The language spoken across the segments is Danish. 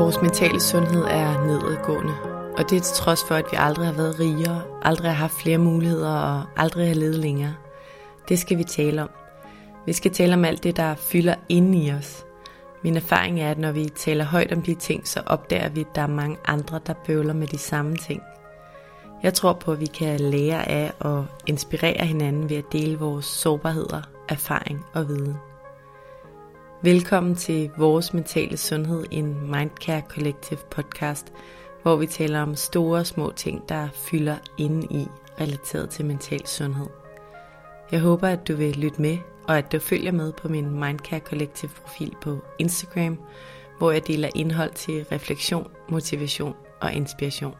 Vores mentale sundhed er nedadgående, og det er til trods for, at vi aldrig har været rigere, aldrig har haft flere muligheder og aldrig har levet længere. Det skal vi tale om. Vi skal tale om alt det, der fylder inde i os. Min erfaring er, at når vi taler højt om de ting, så opdager vi, at der er mange andre, der bøvler med de samme ting. Jeg tror på, at vi kan lære af og inspirere hinanden ved at dele vores sårbarheder, erfaring og viden. Velkommen til Vores Mentale Sundhed, en Mindcare Collective podcast, hvor vi taler om store og små ting, der fylder inde i relateret til mental sundhed. Jeg håber, at du vil lytte med, og at du følger med på min Mindcare Collective profil på Instagram, hvor jeg deler indhold til refleksion, motivation og inspiration.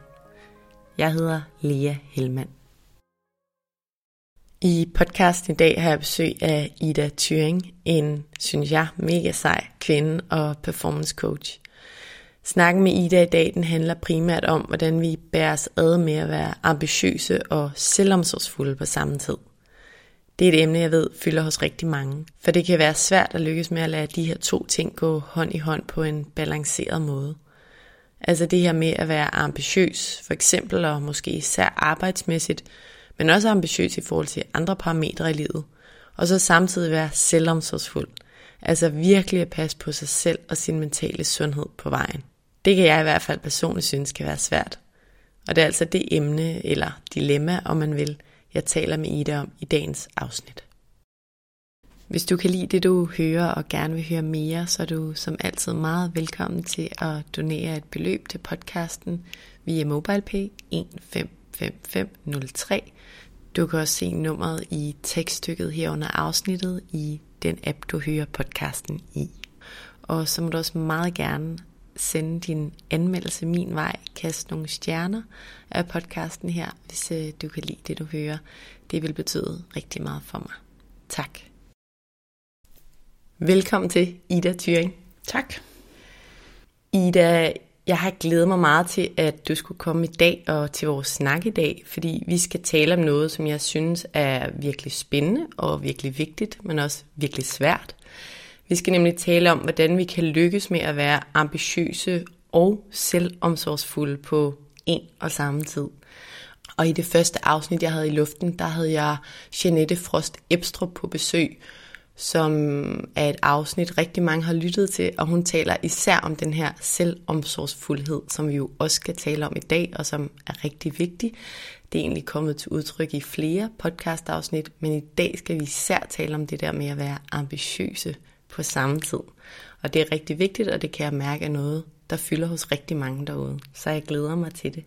Jeg hedder Lea Helmand. I podcasten i dag har jeg besøg af Ida Thyring, en, synes jeg, mega sej kvinde og performance coach. Snakken med Ida i dag, den handler primært om, hvordan vi bærer os ad med at være ambitiøse og selvomsorgsfulde på samme tid. Det er et emne, jeg ved fylder hos rigtig mange, for det kan være svært at lykkes med at lade de her to ting gå hånd i hånd på en balanceret måde. Altså det her med at være ambitiøs, for eksempel og måske især arbejdsmæssigt, men også ambitiøs i forhold til andre parametre i livet, og så samtidig være selvomsorgsfuld. Altså virkelig at passe på sig selv og sin mentale sundhed på vejen. Det kan jeg i hvert fald personligt synes kan være svært. Og det er altså det emne, eller dilemma, om man vil, jeg taler med Ida om i dagens afsnit. Hvis du kan lide det, du hører og gerne vil høre mere, så er du som altid meget velkommen til at donere et beløb til podcasten via MobilePay 15 155503. Du kan også se nummeret i tekststykket her under afsnittet i den app, du hører podcasten i. Og så må du også meget gerne sende din anmeldelse min vej, kaste nogle stjerner af podcasten her, hvis øh, du kan lide det, du hører. Det vil betyde rigtig meget for mig. Tak. Velkommen til Ida Thyring. Tak. Ida, jeg har glædet mig meget til, at du skulle komme i dag og til vores snak i dag, fordi vi skal tale om noget, som jeg synes er virkelig spændende og virkelig vigtigt, men også virkelig svært. Vi skal nemlig tale om, hvordan vi kan lykkes med at være ambitiøse og selvomsorgsfulde på en og samme tid. Og i det første afsnit, jeg havde i luften, der havde jeg Jeanette Frost Ebstrup på besøg, som er et afsnit, rigtig mange har lyttet til, og hun taler især om den her selvomsorgsfuldhed, som vi jo også skal tale om i dag, og som er rigtig vigtig. Det er egentlig kommet til udtryk i flere podcastafsnit, men i dag skal vi især tale om det der med at være ambitiøse på samme tid. Og det er rigtig vigtigt, og det kan jeg mærke er noget, der fylder hos rigtig mange derude. Så jeg glæder mig til det.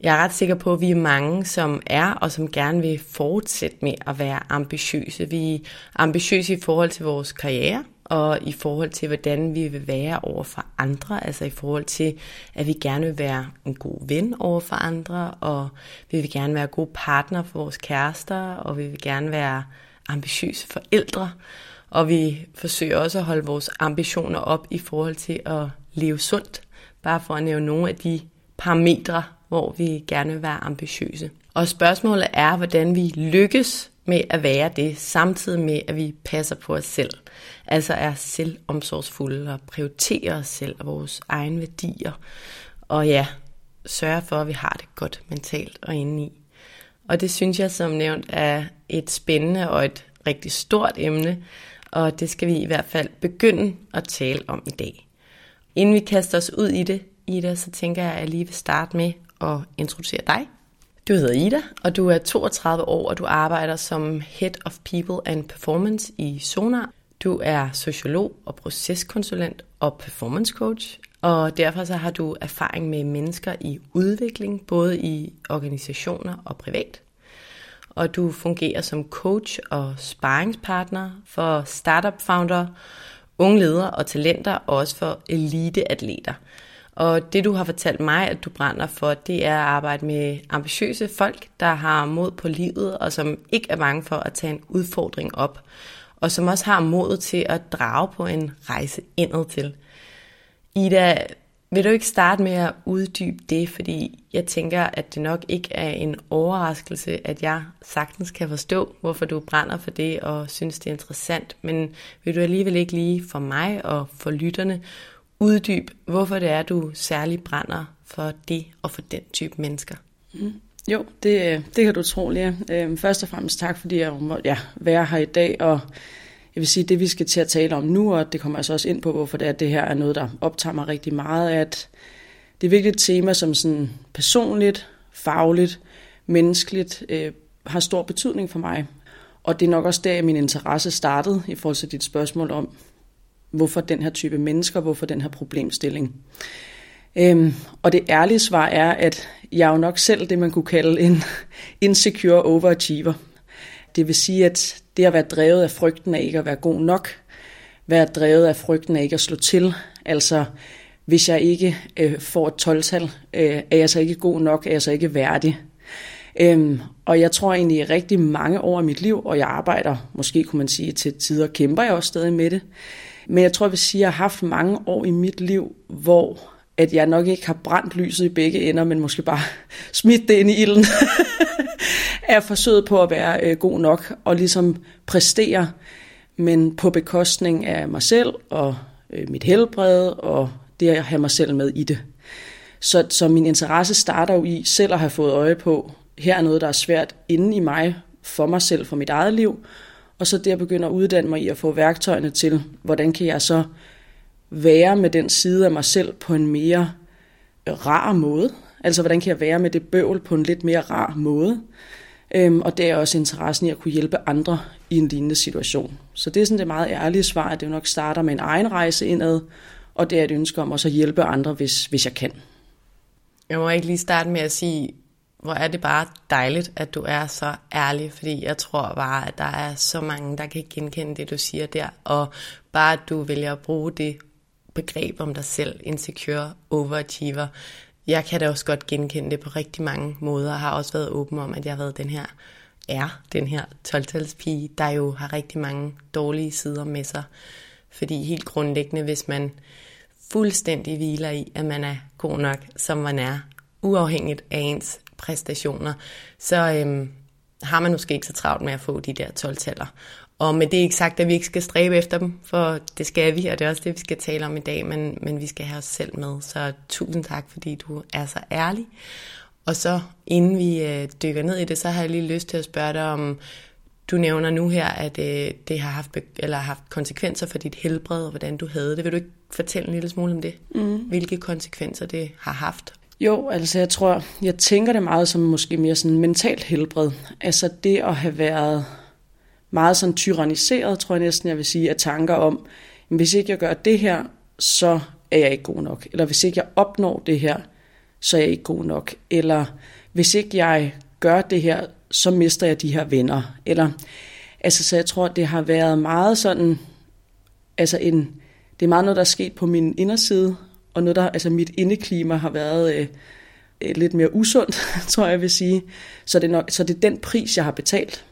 Jeg er ret sikker på, at vi er mange, som er og som gerne vil fortsætte med at være ambitiøse. Vi er ambitiøse i forhold til vores karriere, og i forhold til, hvordan vi vil være over for andre, altså i forhold til, at vi gerne vil være en god ven over for andre, og vi vil gerne være gode partner for vores kærester, og vi vil gerne være ambitiøse forældre, og vi forsøger også at holde vores ambitioner op i forhold til at leve sundt, bare for at nævne nogle af de parametre, hvor vi gerne vil være ambitiøse. Og spørgsmålet er, hvordan vi lykkes med at være det, samtidig med, at vi passer på os selv. Altså er selvomsorgsfulde og prioriterer os selv og vores egne værdier. Og ja, sørger for, at vi har det godt mentalt og indeni. Og det synes jeg som nævnt er et spændende og et rigtig stort emne, og det skal vi i hvert fald begynde at tale om i dag. Inden vi kaster os ud i det, Ida, så tænker jeg, at jeg lige vil starte med at introducere dig. Du hedder Ida, og du er 32 år, og du arbejder som Head of People and Performance i Sonar. Du er sociolog og proceskonsulent og performance coach, og derfor så har du erfaring med mennesker i udvikling, både i organisationer og privat. Og du fungerer som coach og sparringspartner for startup-founder, unge ledere og talenter, og også for eliteatleter. Og det du har fortalt mig, at du brænder for, det er at arbejde med ambitiøse folk, der har mod på livet, og som ikke er bange for at tage en udfordring op, og som også har modet til at drage på en rejse indad til. Ida, vil du ikke starte med at uddybe det, fordi jeg tænker, at det nok ikke er en overraskelse, at jeg sagtens kan forstå, hvorfor du brænder for det og synes, det er interessant, men vil du alligevel ikke lige for mig og for lytterne uddybe, hvorfor det er, du særligt brænder for det og for den type mennesker? Mm. Jo, det, det kan du tro, Lea. Øhm, først og fremmest tak, fordi jeg må ja, være her i dag, og jeg vil sige, det vi skal til at tale om nu, og det kommer altså også ind på, hvorfor det er, at det her er noget, der optager mig rigtig meget, at det er virkelig et tema, som sådan personligt, fagligt, menneskeligt øh, har stor betydning for mig. Og det er nok også der, min interesse startede i forhold til dit spørgsmål om, hvorfor den her type mennesker, hvorfor den her problemstilling. Øhm, og det ærlige svar er, at jeg er jo nok selv det, man kunne kalde en insecure overachiever. Det vil sige, at det at være drevet af frygten af ikke at være god nok, være drevet af frygten af ikke at slå til, altså hvis jeg ikke øh, får et 12-tal, øh, er jeg så ikke god nok, er jeg så ikke værdig. Øhm, og jeg tror egentlig i rigtig mange år af mit liv, og jeg arbejder, måske kunne man sige til tider, kæmper jeg også stadig med det. Men jeg tror, jeg vil sige, at jeg har haft mange år i mit liv, hvor at jeg nok ikke har brændt lyset i begge ender, men måske bare smidt det ind i ilden, er forsøget på at være øh, god nok og ligesom præstere, men på bekostning af mig selv og øh, mit helbred og det at have mig selv med i det. Så, så min interesse starter jo i selv at have fået øje på, her er noget, der er svært inde i mig, for mig selv, for mit eget liv, og så det begynder at uddanne mig i at få værktøjerne til, hvordan kan jeg så være med den side af mig selv på en mere rar måde. Altså, hvordan kan jeg være med det bøvl på en lidt mere rar måde. Øhm, og det er også interessen i at kunne hjælpe andre i en lignende situation. Så det er sådan det meget ærlige svar, at det nok starter med en egen rejse indad, og det er et ønske om også at hjælpe andre, hvis, hvis jeg kan. Jeg må ikke lige starte med at sige, hvor er det bare dejligt, at du er så ærlig, fordi jeg tror bare, at der er så mange, der kan genkende det, du siger der, og bare at du vælger at bruge det begreb om dig selv, insecure, overachiever. Jeg kan da også godt genkende det på rigtig mange måder, og har også været åben om, at jeg har været den her, er den her 12 pige, der jo har rigtig mange dårlige sider med sig. Fordi helt grundlæggende, hvis man fuldstændig hviler i, at man er god nok, som man er, uafhængigt af ens præstationer, så øhm, har man måske ikke så travlt med at få de der 12-taller. Og med det er ikke sagt, at vi ikke skal stræbe efter dem, for det skal vi, og det er også det, vi skal tale om i dag, men, men vi skal have os selv med. Så tusind tak, fordi du er så ærlig. Og så inden vi øh, dykker ned i det, så har jeg lige lyst til at spørge dig om, du nævner nu her, at øh, det har haft, eller haft konsekvenser for dit helbred, og hvordan du havde det. Vil du ikke fortælle en lille smule om det? Mm. Hvilke konsekvenser det har haft? Jo, altså jeg tror, jeg tænker det meget som måske mere sådan mentalt helbred. Altså det at have været meget sådan tyranniseret, tror jeg næsten, jeg vil sige, af tanker om, hvis ikke jeg gør det her, så er jeg ikke god nok. Eller hvis ikke jeg opnår det her, så er jeg ikke god nok. Eller hvis ikke jeg gør det her, så mister jeg de her venner. Eller, altså, så jeg tror, det har været meget sådan, altså en, det er meget noget, der er sket på min inderside, og noget, der, altså mit indeklima har været øh, øh, lidt mere usundt, tror jeg vil sige. Så det, er nok, så det er den pris, jeg har betalt.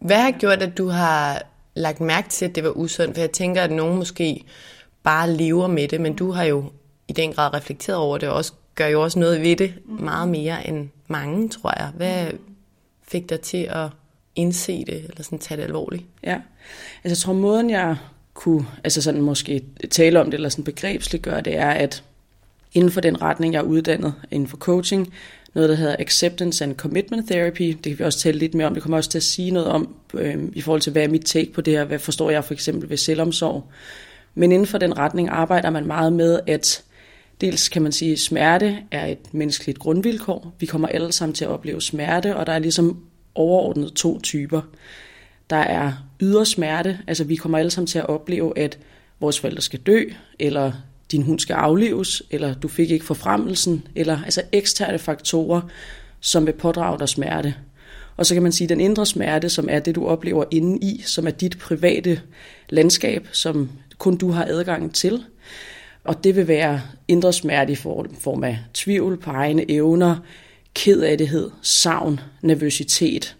Hvad har gjort, at du har lagt mærke til, at det var usundt? For jeg tænker, at nogen måske bare lever med det, men du har jo i den grad reflekteret over det, og også, gør jo også noget ved det meget mere end mange, tror jeg. Hvad fik dig til at indse det, eller sådan tage det alvorligt? Ja, altså jeg tror måden, jeg kunne altså sådan måske tale om det, eller sådan begrebsligt gøre det, er, at inden for den retning, jeg er uddannet inden for coaching, noget, der hedder Acceptance and Commitment Therapy. Det kan vi også tale lidt mere om. Det kommer også til at sige noget om, øh, i forhold til, hvad er mit take på det her, hvad forstår jeg for eksempel ved selvomsorg. Men inden for den retning arbejder man meget med, at dels kan man sige, at smerte er et menneskeligt grundvilkår. Vi kommer alle sammen til at opleve smerte, og der er ligesom overordnet to typer. Der er ydre smerte, altså vi kommer alle sammen til at opleve, at vores forældre skal dø, eller din hund skal aflives, eller du fik ikke forfremmelsen, eller altså eksterne faktorer, som vil pådrage dig smerte. Og så kan man sige, den indre smerte, som er det, du oplever inde i, som er dit private landskab, som kun du har adgang til. Og det vil være indre smerte i form af tvivl på egne evner, kedelighed, savn, nervøsitet.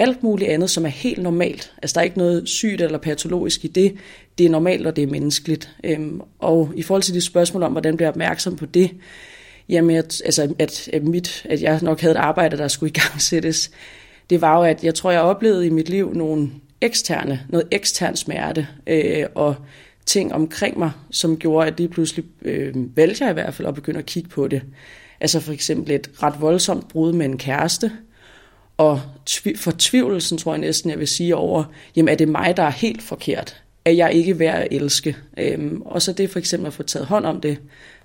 Alt muligt andet, som er helt normalt. Altså der er ikke noget sygt eller patologisk i det. Det er normalt, og det er menneskeligt. Øhm, og i forhold til de spørgsmål om, hvordan bliver opmærksom på det, jamen at, altså, at, at, mit, at jeg nok havde et arbejde, der skulle i gang sættes, det var jo, at jeg tror, jeg oplevede i mit liv nogle eksterne, noget ekstern smerte, øh, og ting omkring mig, som gjorde, at det pludselig øh, valgte jeg i hvert fald at begynde at kigge på det. Altså for eksempel et ret voldsomt brud med en kæreste, og fortvivlelsen, tror jeg næsten, jeg vil sige over, jamen er det mig, der er helt forkert? Er jeg ikke værd at elske? Øhm, og så det for eksempel at få taget hånd om det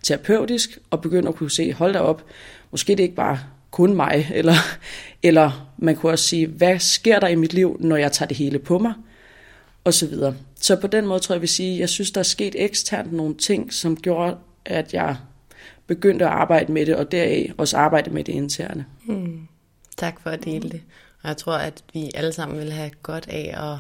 terapeutisk, og begynde at kunne se, hold da op, måske det er ikke bare kun mig, eller, eller man kunne også sige, hvad sker der i mit liv, når jeg tager det hele på mig? og så videre. Så på den måde tror jeg, jeg vil sige, jeg synes, der er sket eksternt nogle ting, som gjorde, at jeg begyndte at arbejde med det, og deraf også arbejde med det interne. Hmm. Tak for at dele det. Og jeg tror, at vi alle sammen vil have godt af at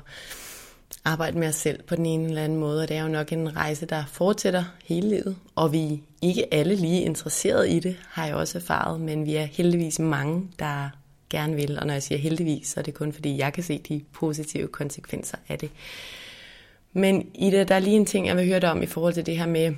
arbejde med os selv på den ene eller anden måde, og det er jo nok en rejse, der fortsætter hele livet, og vi ikke alle lige interesseret i det, har jeg også erfaret, men vi er heldigvis mange, der gerne vil. Og når jeg siger heldigvis, så er det kun fordi, jeg kan se de positive konsekvenser af det. Men i det, der er lige en ting, jeg vil høre dig om i forhold til det her med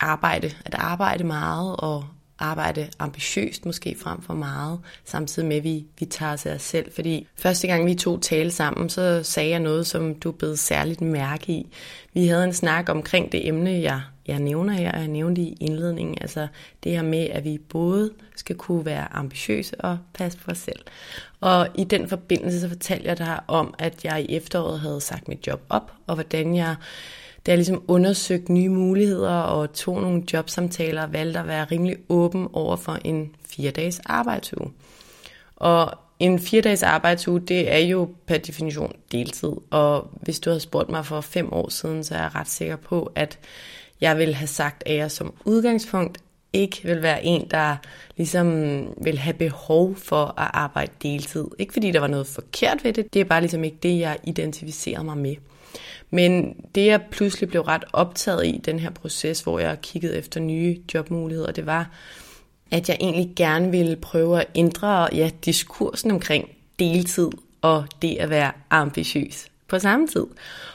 arbejde. At arbejde meget og arbejde ambitiøst måske frem for meget, samtidig med, at vi, vi tager os af os selv. Fordi første gang vi to talte sammen, så sagde jeg noget, som du blev særligt mærke i. Vi havde en snak omkring det emne, jeg, jeg nævner her, og jeg nævnte i indledningen, altså det her med, at vi både skal kunne være ambitiøse og passe på os selv. Og i den forbindelse, så fortalte jeg dig om, at jeg i efteråret havde sagt mit job op, og hvordan jeg da jeg ligesom undersøgte nye muligheder og tog nogle jobsamtaler valgte at være rimelig åben over for en fire dages arbejdsuge. Og en fire dages arbejdsuge, det er jo per definition deltid. Og hvis du havde spurgt mig for fem år siden, så er jeg ret sikker på, at jeg ville have sagt, at jeg som udgangspunkt ikke vil være en, der ligesom vil have behov for at arbejde deltid. Ikke fordi der var noget forkert ved det, det er bare ligesom ikke det, jeg identificerer mig med. Men det, jeg pludselig blev ret optaget i den her proces, hvor jeg kiggede efter nye jobmuligheder, det var, at jeg egentlig gerne ville prøve at ændre ja, diskursen omkring deltid og det at være ambitiøs på samme tid.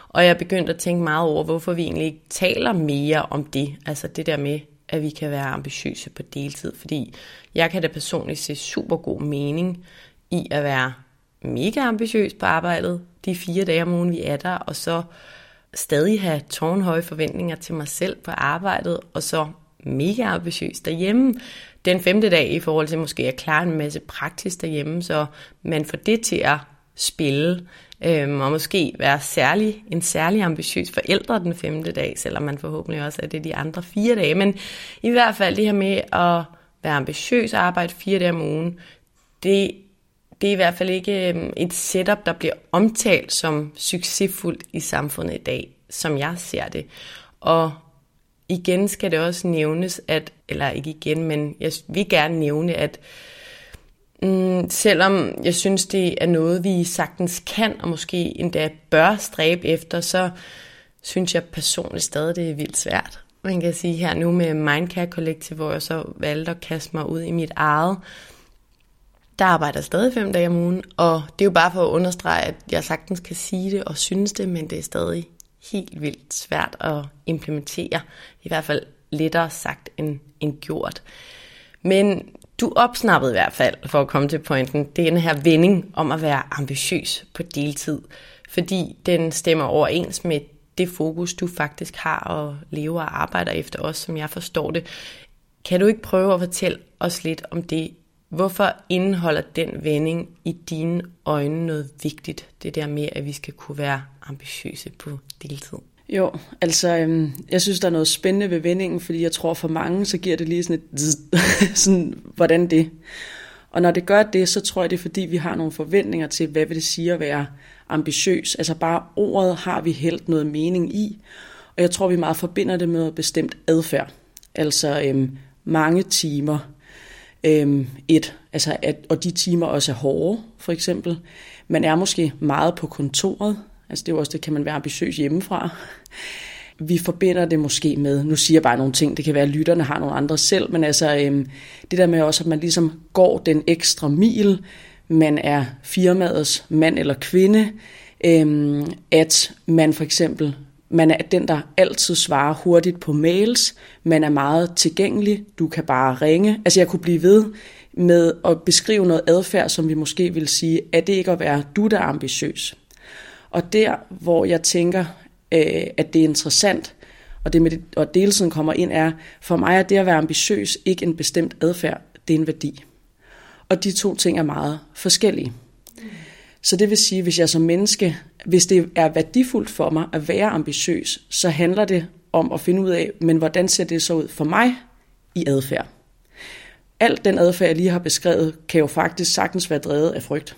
Og jeg begyndte at tænke meget over, hvorfor vi egentlig ikke taler mere om det. Altså det der med, at vi kan være ambitiøse på deltid. Fordi jeg kan da personligt se super god mening i at være mega ambitiøs på arbejdet de fire dage om ugen, vi er der, og så stadig have tårnhøje forventninger til mig selv på arbejdet, og så mega ambitiøs derhjemme. Den femte dag i forhold til måske at klare en masse praktisk derhjemme, så man får det til at spille, øhm, og måske være særlig, en særlig ambitiøs forældre den femte dag, selvom man forhåbentlig også er det de andre fire dage. Men i hvert fald det her med at være ambitiøs og arbejde fire dage om ugen, det det er i hvert fald ikke øhm, et setup, der bliver omtalt som succesfuldt i samfundet i dag, som jeg ser det. Og igen skal det også nævnes, at, eller ikke igen, men jeg vil gerne nævne, at mm, selvom jeg synes, det er noget, vi sagtens kan, og måske endda bør stræbe efter, så synes jeg personligt stadig, det er vildt svært. Man kan sige her nu med Mindcare Collective, hvor jeg så valgte at kaste mig ud i mit eget, der arbejder stadig fem dage om ugen, og det er jo bare for at understrege, at jeg sagtens kan sige det og synes det, men det er stadig helt vildt svært at implementere. I hvert fald lettere sagt end, end gjort. Men du opsnappede i hvert fald, for at komme til pointen, den her vending om at være ambitiøs på deltid, fordi den stemmer overens med det fokus, du faktisk har og lever og arbejder efter os, som jeg forstår det. Kan du ikke prøve at fortælle os lidt om det, Hvorfor indeholder den vending i dine øjne noget vigtigt? Det der med, at vi skal kunne være ambitiøse på deltid. Jo, altså øhm, jeg synes, der er noget spændende ved vendingen, fordi jeg tror for mange, så giver det lige sådan et sådan, hvordan det. Og når det gør det, så tror jeg, det er fordi, vi har nogle forventninger til, hvad vil det sige at være ambitiøs. Altså bare ordet har vi helt noget mening i. Og jeg tror, vi meget forbinder det med bestemt adfærd. Altså øhm, mange timer. Øhm, et, altså at, og de timer også er hårde, for eksempel. Man er måske meget på kontoret. Altså det er jo også det, kan man være ambitiøs hjemmefra. Vi forbinder det måske med, nu siger jeg bare nogle ting, det kan være, at lytterne har nogle andre selv, men altså øhm, det der med også, at man ligesom går den ekstra mil, man er firmaets mand eller kvinde, øhm, at man for eksempel man er den, der altid svarer hurtigt på mails. Man er meget tilgængelig. Du kan bare ringe. Altså jeg kunne blive ved med at beskrive noget adfærd, som vi måske vil sige, at det ikke at være du, der er ambitiøs. Og der, hvor jeg tænker, øh, at det er interessant, og det med det, og deltiden kommer ind, er, for mig er det at være ambitiøs ikke en bestemt adfærd, det er en værdi. Og de to ting er meget forskellige. Så det vil sige, hvis jeg som menneske, hvis det er værdifuldt for mig at være ambitiøs, så handler det om at finde ud af, men hvordan ser det så ud for mig i adfærd? Alt den adfærd, jeg lige har beskrevet, kan jo faktisk sagtens være drevet af frygt.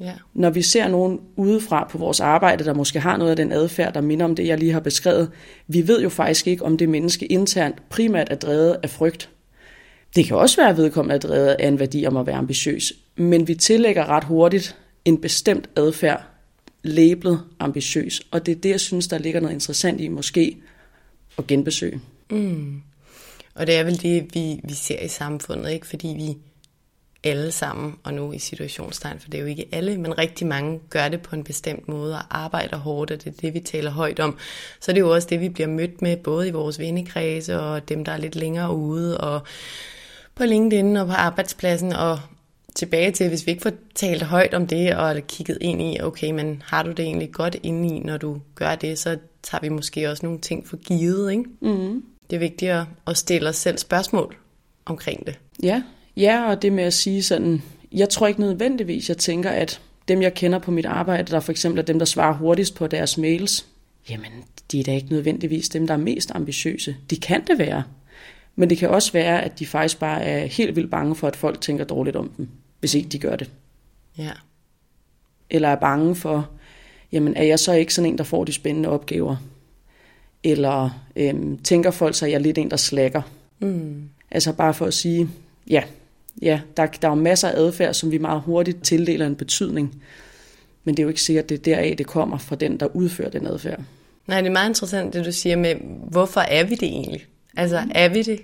Ja. Når vi ser nogen udefra på vores arbejde, der måske har noget af den adfærd, der minder om det, jeg lige har beskrevet, vi ved jo faktisk ikke, om det menneske internt primært er drevet af frygt. Det kan også være, at vedkommende er drevet af en værdi om at være ambitiøs, men vi tillægger ret hurtigt en bestemt adfærd lablet ambitiøs. Og det er det, jeg synes, der ligger noget interessant i måske at genbesøge. Mm. Og det er vel det, vi, vi ser i samfundet, ikke? Fordi vi alle sammen, og nu i situationstegn, for det er jo ikke alle, men rigtig mange gør det på en bestemt måde og arbejder hårdt, og det er det, vi taler højt om. Så det er jo også det, vi bliver mødt med, både i vores vennekredse og dem, der er lidt længere ude, og på LinkedIn og på arbejdspladsen, og tilbage til, hvis vi ikke får talt højt om det, og kigget ind i, okay, men har du det egentlig godt inde i, når du gør det, så tager vi måske også nogle ting for givet, ikke? Mm. Det er vigtigt at stille os selv spørgsmål omkring det. Ja, ja, og det med at sige sådan, jeg tror ikke nødvendigvis, jeg tænker, at dem, jeg kender på mit arbejde, der for eksempel er dem, der svarer hurtigst på deres mails, jamen, de er da ikke nødvendigvis dem, der er mest ambitiøse. De kan det være. Men det kan også være, at de faktisk bare er helt vildt bange for, at folk tænker dårligt om dem hvis ikke de gør det. Ja. Eller er bange for, jamen er jeg så ikke sådan en, der får de spændende opgaver? Eller øhm, tænker folk sig, at jeg er lidt en, der slækker? Mm. Altså bare for at sige, ja, ja der, der er jo masser af adfærd, som vi meget hurtigt tildeler en betydning. Men det er jo ikke sikkert, at det er deraf, det kommer fra den, der udfører den adfærd. Nej, det er meget interessant, det du siger med, hvorfor er vi det egentlig? Altså, er vi det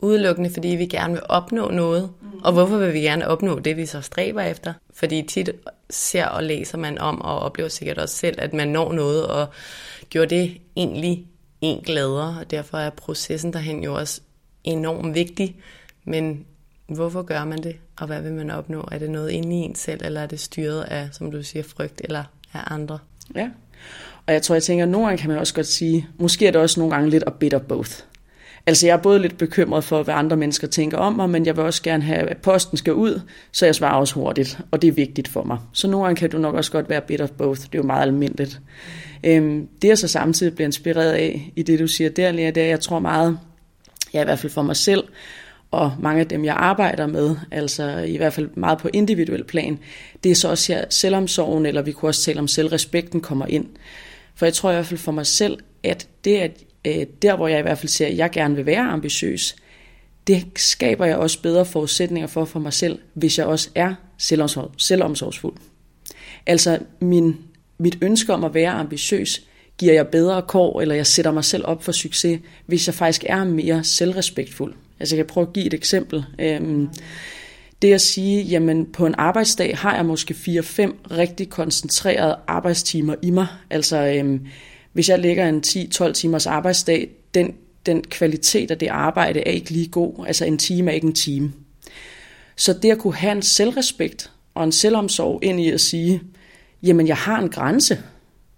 udelukkende, fordi vi gerne vil opnå noget. Mm. Og hvorfor vil vi gerne opnå det, vi så stræber efter? Fordi tit ser og læser man om, og oplever sikkert også selv, at man når noget, og gjorde det egentlig en glæder, og derfor er processen derhen jo også enormt vigtig. Men hvorfor gør man det, og hvad vil man opnå? Er det noget inde i en selv, eller er det styret af, som du siger, frygt eller af andre? Ja, og jeg tror, jeg tænker, at nogle gange kan man også godt sige, måske er det også nogle gange lidt a bit of both. Altså jeg er både lidt bekymret for, hvad andre mennesker tænker om mig, men jeg vil også gerne have, at posten skal ud, så jeg svarer også hurtigt, og det er vigtigt for mig. Så nogle gange kan du nok også godt være bit of both, det er jo meget almindeligt. Øhm, det jeg så samtidig bliver inspireret af, i det du siger der, Lea, det er, jeg tror meget, ja i hvert fald for mig selv, og mange af dem, jeg arbejder med, altså i hvert fald meget på individuel plan, det er så også her selvomsorgen, eller vi kunne også tale om selvrespekten kommer ind. For jeg tror i hvert fald for mig selv, at det, at øh, der hvor jeg i hvert fald ser, at jeg gerne vil være ambitiøs, det skaber jeg også bedre forudsætninger for for mig selv, hvis jeg også er selvomsorg, selvomsorgsfuld. Altså min, mit ønske om at være ambitiøs, giver jeg bedre kår, eller jeg sætter mig selv op for succes, hvis jeg faktisk er mere selvrespektfuld. Altså jeg kan prøve at give et eksempel. Øhm, det at sige, jamen på en arbejdsdag har jeg måske 4-5 rigtig koncentrerede arbejdstimer i mig. Altså øhm, hvis jeg lægger en 10-12 timers arbejdsdag, den, den kvalitet af det arbejde er ikke lige god. Altså en time er ikke en time. Så det at kunne have en selvrespekt og en selvomsorg ind i at sige, jamen jeg har en grænse,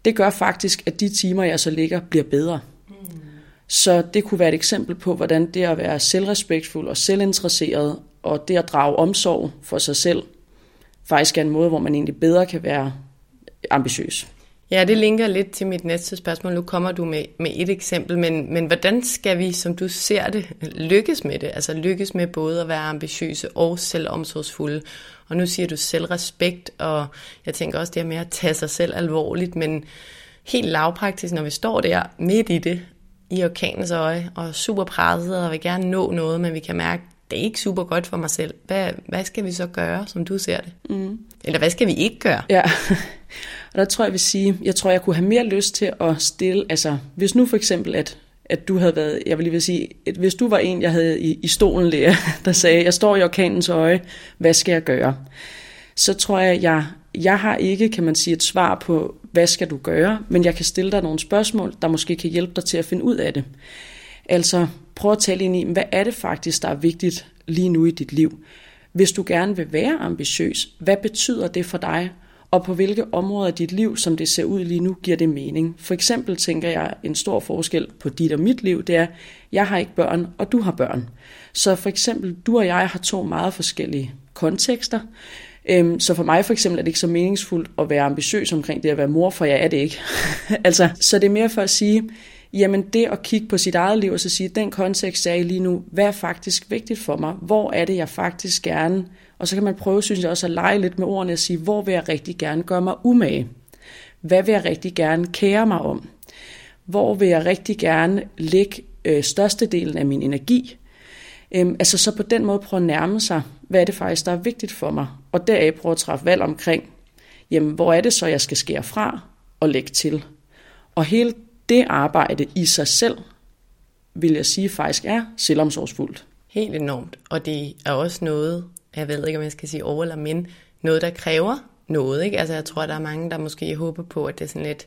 det gør faktisk, at de timer, jeg så ligger, bliver bedre. Mm. Så det kunne være et eksempel på, hvordan det at være selvrespektfuld og selvinteresseret, og det at drage omsorg for sig selv, faktisk er en måde, hvor man egentlig bedre kan være ambitiøs. Ja, det linker lidt til mit næste spørgsmål. Nu kommer du med, med et eksempel, men, men hvordan skal vi, som du ser det, lykkes med det? Altså lykkes med både at være ambitiøse og selvomsorgsfulde. Og nu siger du selvrespekt, og jeg tænker også det her med at tage sig selv alvorligt, men helt lavpraktisk, når vi står der midt i det, i orkanens øje, og super presset, og vil gerne nå noget, men vi kan mærke, det er ikke super godt for mig selv. Hvad, hvad skal vi så gøre, som du ser det? Mm. Eller hvad skal vi ikke gøre? Ja, og der tror jeg, jeg vil sige, jeg tror, jeg kunne have mere lyst til at stille, altså hvis nu for eksempel, at, at du havde været, jeg vil lige vil sige, at hvis du var en, jeg havde i, i stolen der, der sagde, jeg står i orkanens øje, hvad skal jeg gøre? Så tror jeg, jeg, jeg har ikke, kan man sige, et svar på, hvad skal du gøre, men jeg kan stille dig nogle spørgsmål, der måske kan hjælpe dig til at finde ud af det. Altså, prøv at tale ind i, hvad er det faktisk, der er vigtigt lige nu i dit liv? Hvis du gerne vil være ambitiøs, hvad betyder det for dig? Og på hvilke områder af dit liv, som det ser ud lige nu, giver det mening? For eksempel tænker jeg, en stor forskel på dit og mit liv, det er, jeg har ikke børn, og du har børn. Så for eksempel, du og jeg har to meget forskellige kontekster. Øhm, så for mig for eksempel er det ikke så meningsfuldt at være ambitiøs omkring det at være mor, for jeg er det ikke. altså, så det er mere for at sige, jamen det at kigge på sit eget liv og så sige, den kontekst er i lige nu, hvad er faktisk vigtigt for mig? Hvor er det, jeg faktisk gerne... Og så kan man prøve, synes jeg også, at lege lidt med ordene og sige, hvor vil jeg rigtig gerne gøre mig umage? Hvad vil jeg rigtig gerne kære mig om? Hvor vil jeg rigtig gerne lægge øh, størstedelen af min energi? Øhm, altså så på den måde prøve at nærme sig, hvad er det faktisk, der er vigtigt for mig? Og deraf prøve at træffe valg omkring, jamen hvor er det så, jeg skal skære fra og lægge til? Og hele det arbejde i sig selv, vil jeg sige, faktisk er selvomsorgsfuldt. Helt enormt. Og det er også noget, jeg ved ikke, om jeg skal sige over eller men, noget, der kræver noget. Ikke? Altså, jeg tror, der er mange, der måske håber på, at det er sådan lidt,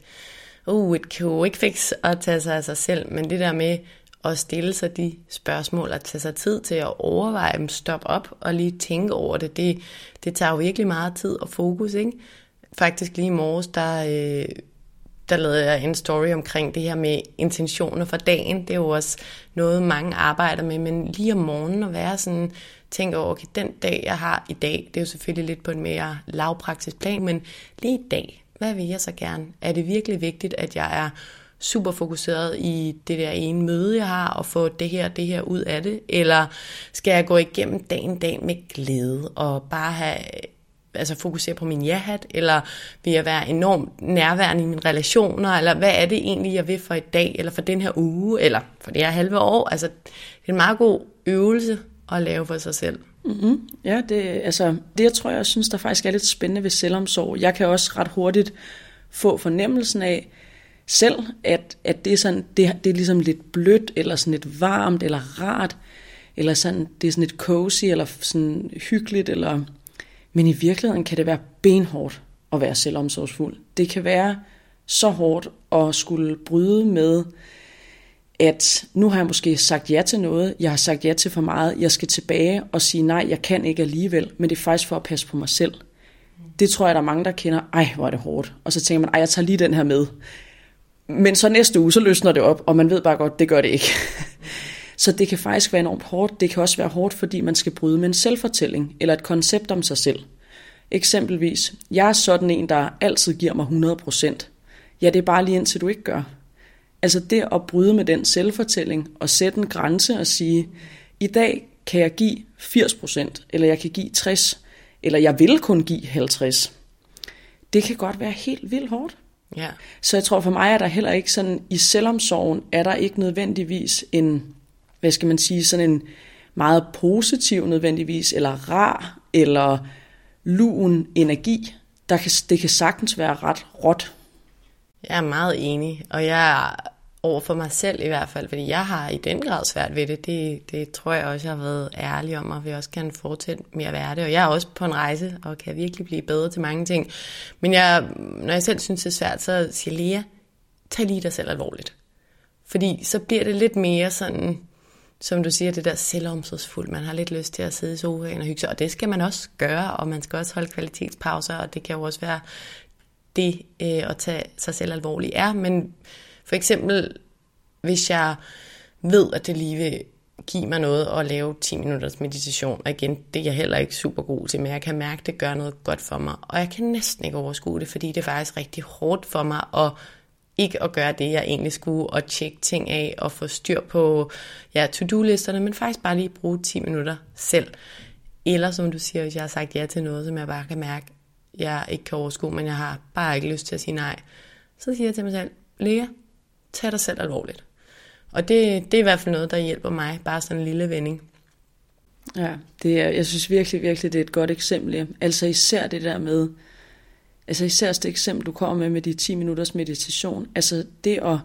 uh, et quick fix at tage sig af sig selv. Men det der med at stille sig de spørgsmål og tage sig tid til at overveje dem, stoppe op og lige tænke over det, det, det tager jo virkelig meget tid og fokus. Ikke? Faktisk lige i morges, der øh, der lavede jeg en story omkring det her med intentioner for dagen. Det er jo også noget, mange arbejder med, men lige om morgenen at være sådan, tænke over, okay, den dag, jeg har i dag, det er jo selvfølgelig lidt på en mere lavpraktisk plan, men lige i dag, hvad vil jeg så gerne? Er det virkelig vigtigt, at jeg er super fokuseret i det der ene møde, jeg har, og få det her det her ud af det? Eller skal jeg gå igennem dagen dag med glæde, og bare have altså fokusere på min ja-hat, eller vil jeg være enormt nærværende i mine relationer, eller hvad er det egentlig, jeg vil for i dag, eller for den her uge, eller for det her halve år. Altså, det er en meget god øvelse at lave for sig selv. Mm-hmm. Ja, det, altså, det jeg tror jeg synes, der faktisk er lidt spændende ved selvomsorg. Jeg kan også ret hurtigt få fornemmelsen af, selv, at, at det, er sådan, det, det er ligesom lidt blødt, eller sådan lidt varmt, eller rart, eller sådan, det er sådan lidt cozy, eller sådan hyggeligt, eller men i virkeligheden kan det være benhårdt at være selvomsorgsfuld. Det kan være så hårdt at skulle bryde med, at nu har jeg måske sagt ja til noget, jeg har sagt ja til for meget, jeg skal tilbage og sige nej, jeg kan ikke alligevel, men det er faktisk for at passe på mig selv. Det tror jeg, der er mange, der kender, ej, hvor er det hårdt. Og så tænker man, ej, jeg tager lige den her med. Men så næste uge, så løsner det op, og man ved bare godt, det gør det ikke. Så det kan faktisk være enormt hårdt. Det kan også være hårdt, fordi man skal bryde med en selvfortælling eller et koncept om sig selv. Eksempelvis, jeg er sådan en, der altid giver mig 100%. Ja, det er bare lige indtil du ikke gør. Altså det at bryde med den selvfortælling og sætte en grænse og sige, i dag kan jeg give 80%, eller jeg kan give 60%, eller jeg vil kun give 50%. Det kan godt være helt vildt hårdt. Ja. Så jeg tror for mig er der heller ikke sådan, i selvomsorgen er der ikke nødvendigvis en hvad skal man sige, sådan en meget positiv nødvendigvis, eller rar, eller lun energi. Der kan, det kan sagtens være ret råt. Jeg er meget enig, og jeg over for mig selv i hvert fald, fordi jeg har i den grad svært ved det. Det, det tror jeg også, jeg har været ærlig om, og vi også kan fortsætte med at være det. Og jeg er også på en rejse, og kan virkelig blive bedre til mange ting. Men jeg, når jeg selv synes, det er svært, så siger Lea, tag lige dig selv alvorligt. Fordi så bliver det lidt mere sådan, som du siger, det der selvomsorgsfuldt. Man har lidt lyst til at sidde i sofaen og hygge sig, og det skal man også gøre, og man skal også holde kvalitetspauser, og det kan jo også være det øh, at tage sig selv alvorligt er. Men for eksempel, hvis jeg ved, at det lige vil give mig noget og lave 10 minutters meditation. Og igen, det er jeg heller ikke super god til, men jeg kan mærke, at det gør noget godt for mig. Og jeg kan næsten ikke overskue det, fordi det er faktisk rigtig hårdt for mig at ikke at gøre det, jeg egentlig skulle, og tjekke ting af og få styr på ja, to-do-listerne, men faktisk bare lige bruge 10 minutter selv. Eller som du siger, hvis jeg har sagt ja til noget, som jeg bare kan mærke, jeg ikke kan overskue, men jeg har bare ikke lyst til at sige nej, så siger jeg til mig selv, Lea, tag dig selv alvorligt. Og det, det er i hvert fald noget, der hjælper mig, bare sådan en lille vending. Ja, det er, jeg synes virkelig, virkelig, det er et godt eksempel. Altså især det der med, altså især det eksempel, du kommer med med de 10 minutters meditation, altså det at,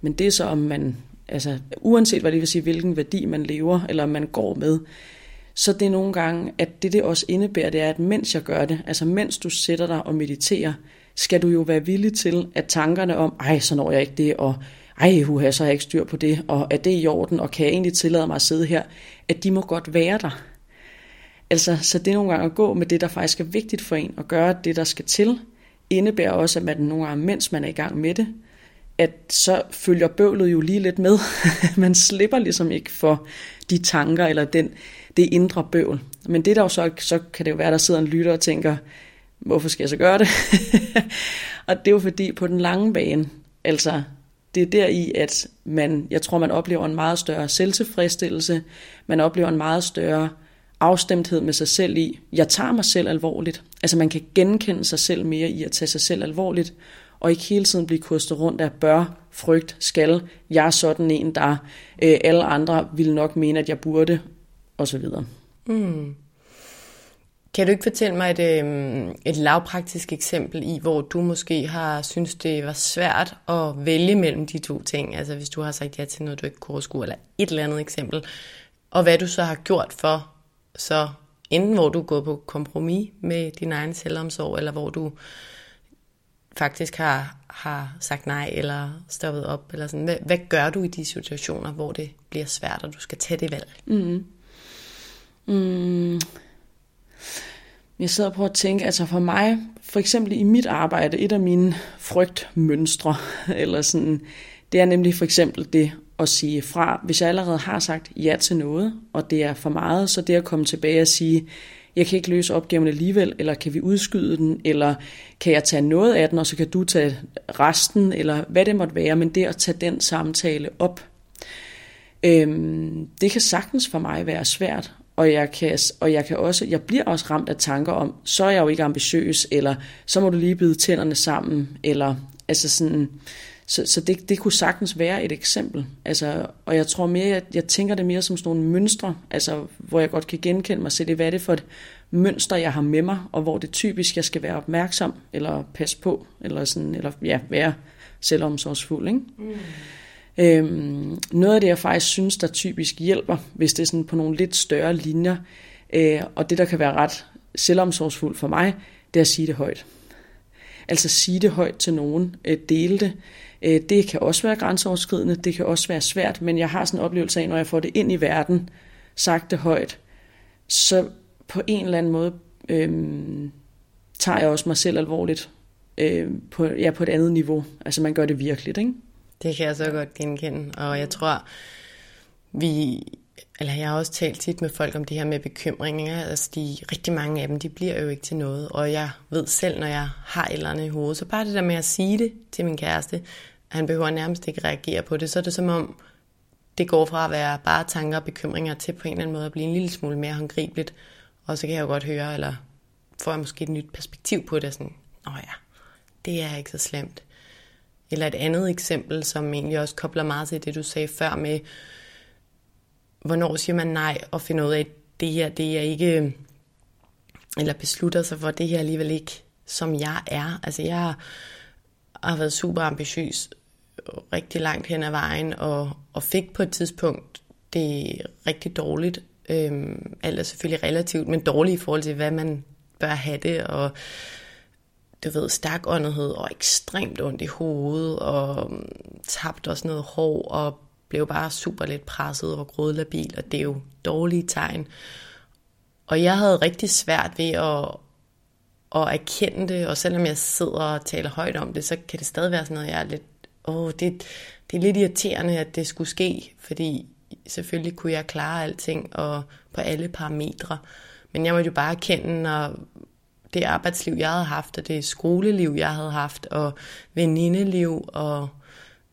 men det er så om man, altså uanset hvad det vil sige, hvilken værdi man lever, eller man går med, så det er nogle gange, at det det også indebærer, det er, at mens jeg gør det, altså mens du sætter dig og mediterer, skal du jo være villig til, at tankerne om, ej, så når jeg ikke det, og ej, huha, så har jeg ikke styr på det, og er det i orden, og kan jeg egentlig tillade mig at sidde her, at de må godt være der. Altså, så det er nogle gange at gå med det, der faktisk er vigtigt for en, og gøre det, der skal til, indebærer også, at man nogle gange, mens man er i gang med det, at så følger bøvlet jo lige lidt med. man slipper ligesom ikke for de tanker, eller den, det indre bøvl. Men det der jo så, så kan det jo være, der sidder en lytter og tænker, hvorfor skal jeg så gøre det? og det er jo fordi, på den lange bane, altså det er der i, at man, jeg tror, man oplever en meget større selvtilfredsstillelse, man oplever en meget større afstemthed med sig selv i, jeg tager mig selv alvorligt. Altså man kan genkende sig selv mere i at tage sig selv alvorligt, og ikke hele tiden blive kostet rundt af bør, frygt, skal, jeg er sådan en, der øh, alle andre ville nok mene, at jeg burde, osv. Mm. Kan du ikke fortælle mig et, øh, et lavpraktisk eksempel i, hvor du måske har synes det var svært at vælge mellem de to ting? Altså hvis du har sagt ja til noget, du ikke kunne overskue, eller et eller andet eksempel. Og hvad du så har gjort for, så enten hvor du går på kompromis med din egen selvomsorg, eller hvor du faktisk har, har sagt nej, eller stoppet op, eller sådan. Hvad, hvad gør du i de situationer, hvor det bliver svært, og du skal tage det valg? Mm-hmm. Mm. Mm. Jeg sidder på at tænke, altså for mig, for eksempel i mit arbejde, et af mine frygtmønstre, eller sådan, det er nemlig for eksempel det at sige fra, hvis jeg allerede har sagt ja til noget, og det er for meget, så det at komme tilbage og sige, jeg kan ikke løse opgaven alligevel, eller kan vi udskyde den, eller kan jeg tage noget af den, og så kan du tage resten, eller hvad det måtte være, men det at tage den samtale op, øhm, det kan sagtens for mig være svært, og jeg kan, og jeg kan også, jeg bliver også ramt af tanker om, så er jeg jo ikke ambitiøs, eller så må du lige bide tænderne sammen, eller altså sådan, så, så det, det kunne sagtens være et eksempel. Altså, og jeg tror mere, jeg, jeg tænker det mere som sådan nogle mønstre, altså, hvor jeg godt kan genkende mig selv i, hvad er det for et mønster, jeg har med mig, og hvor det typisk, jeg skal være opmærksom, eller passe på, eller, sådan, eller ja, være selvomsorgsfuld. Ikke? Mm. Øhm, noget af det, jeg faktisk synes, der typisk hjælper, hvis det er sådan på nogle lidt større linjer, øh, og det, der kan være ret selvomsorgsfuldt for mig, det er at sige det højt. Altså sige det højt til nogen, øh, dele det. Øh, det kan også være grænseoverskridende, det kan også være svært, men jeg har sådan en oplevelse af, når jeg får det ind i verden, sagt det højt, så på en eller anden måde øh, tager jeg også mig selv alvorligt øh, på, ja, på et andet niveau. Altså man gør det virkeligt, ikke? Det kan jeg så godt genkende, og jeg tror, vi, eller jeg har også talt tit med folk om det her med bekymringer, altså de, rigtig mange af dem, de bliver jo ikke til noget, og jeg ved selv, når jeg har et eller andet i hovedet, så bare det der med at sige det til min kæreste, han behøver nærmest ikke reagere på det, så er det som om, det går fra at være bare tanker og bekymringer til på en eller anden måde at blive en lille smule mere håndgribeligt, og så kan jeg jo godt høre, eller får jeg måske et nyt perspektiv på det, sådan, åh ja, det er ikke så slemt. Eller et andet eksempel, som egentlig også kobler meget til det, du sagde før med, hvornår siger man nej, og finder ud af, at det her, det er ikke, eller beslutter sig for, at det her alligevel ikke, som jeg er. Altså jeg har været super ambitiøs rigtig langt hen ad vejen, og, og fik på et tidspunkt det rigtig dårligt. Øhm, alt er selvfølgelig relativt, men dårligt i forhold til, hvad man bør have det, og du ved, stærkåndighed og ekstremt ondt i hovedet, og mm, tabte også noget hår, og blev bare super lidt presset og grådlabil, og det er jo dårlige tegn. Og jeg havde rigtig svært ved at, at erkende det, og selvom jeg sidder og taler højt om det, så kan det stadig være sådan noget, jeg er lidt, åh, det, det er lidt irriterende, at det skulle ske, fordi selvfølgelig kunne jeg klare alting og på alle parametre. Men jeg måtte jo bare erkende, når det arbejdsliv, jeg havde haft, og det skoleliv, jeg havde haft, og venindeliv, og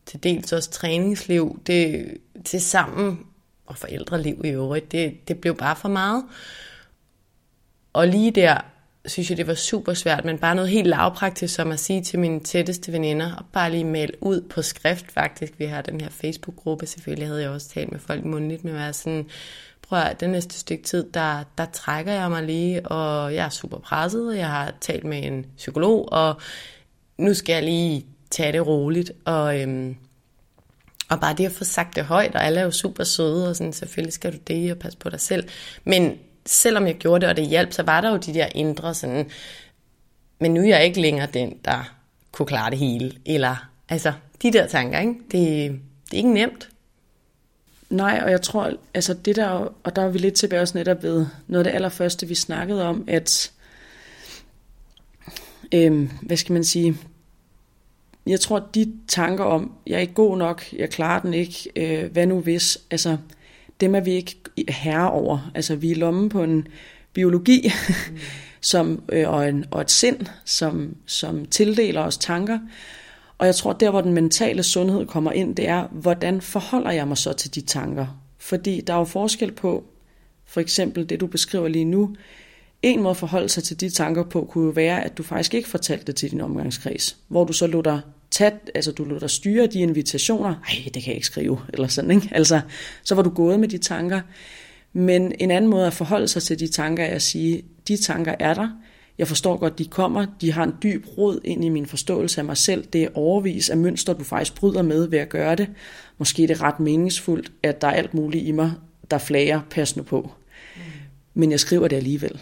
til dels også træningsliv, det til sammen, og forældreliv i øvrigt, det, det blev bare for meget. Og lige der synes jeg, det var super svært, men bare noget helt lavpraktisk, som at sige til mine tætteste veninder, og bare lige male ud på skrift faktisk. Vi har den her Facebook-gruppe, selvfølgelig havde jeg også talt med folk mundligt, men var være sådan, prøv at det næste stykke tid, der, der trækker jeg mig lige, og jeg er super presset, jeg har talt med en psykolog, og nu skal jeg lige tage det roligt, og, øhm, og bare det at få sagt det højt, og alle er jo super søde, og sådan, selvfølgelig skal du det, og passe på dig selv. Men selvom jeg gjorde det, og det hjalp, så var der jo de der indre sådan, men nu er jeg ikke længere den, der kunne klare det hele. Eller, altså, de der tanker, ikke? Det, det er ikke nemt. Nej, og jeg tror, altså det der, og der er vi lidt tilbage også netop ved noget af det allerførste, vi snakkede om, at, øhm, hvad skal man sige, jeg tror, de tanker om, jeg er ikke god nok, jeg klarer den ikke, øh, hvad nu hvis, altså dem er vi ikke herre over. Altså vi er lommen på en biologi mm. som, øh, og, en, og et sind, som, som tildeler os tanker. Og jeg tror, der hvor den mentale sundhed kommer ind, det er, hvordan forholder jeg mig så til de tanker? Fordi der er jo forskel på, for eksempel det du beskriver lige nu, en måde at forholde sig til de tanker på, kunne jo være, at du faktisk ikke fortalte det til din omgangskreds, hvor du så lå dig tæt, altså du lod dig styre de invitationer, ej, det kan jeg ikke skrive, eller sådan, ikke? Altså, så var du gået med de tanker. Men en anden måde at forholde sig til de tanker er at sige, de tanker er der, jeg forstår godt, de kommer, de har en dyb rod ind i min forståelse af mig selv. Det er overvis af mønster, du faktisk bryder med ved at gøre det. Måske er det ret meningsfuldt, at der er alt muligt i mig, der flager, pas nu på. Mm. Men jeg skriver det alligevel.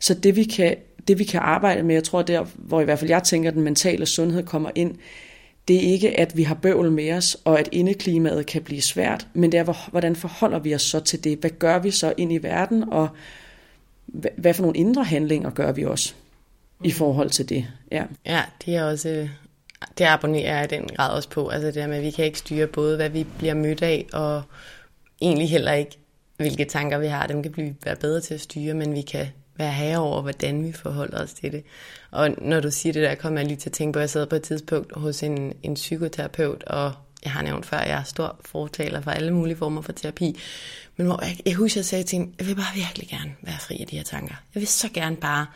Så det vi kan det vi kan arbejde med, jeg tror der, hvor i hvert fald jeg tænker, at den mentale sundhed kommer ind, det er ikke, at vi har bøvl med os, og at indeklimaet kan blive svært, men det er, hvordan forholder vi os så til det? Hvad gør vi så ind i verden, og hvad for nogle indre handlinger gør vi også i mm. forhold til det? Ja, ja det er også det abonnerer jeg i den grad også på. Altså det der med, at vi kan ikke styre både, hvad vi bliver mødt af, og egentlig heller ikke, hvilke tanker vi har. Dem kan vi være bedre til at styre, men vi kan være herre over, hvordan vi forholder os til det. Og når du siger det der, kommer jeg lige til at tænke på, at jeg sad på et tidspunkt hos en, en psykoterapeut, og jeg har nævnt før, at jeg er stor fortaler for alle mulige former for terapi. Men hvor jeg, jeg husker, at jeg sagde til hende, jeg vil bare virkelig gerne være fri af de her tanker. Jeg vil så gerne bare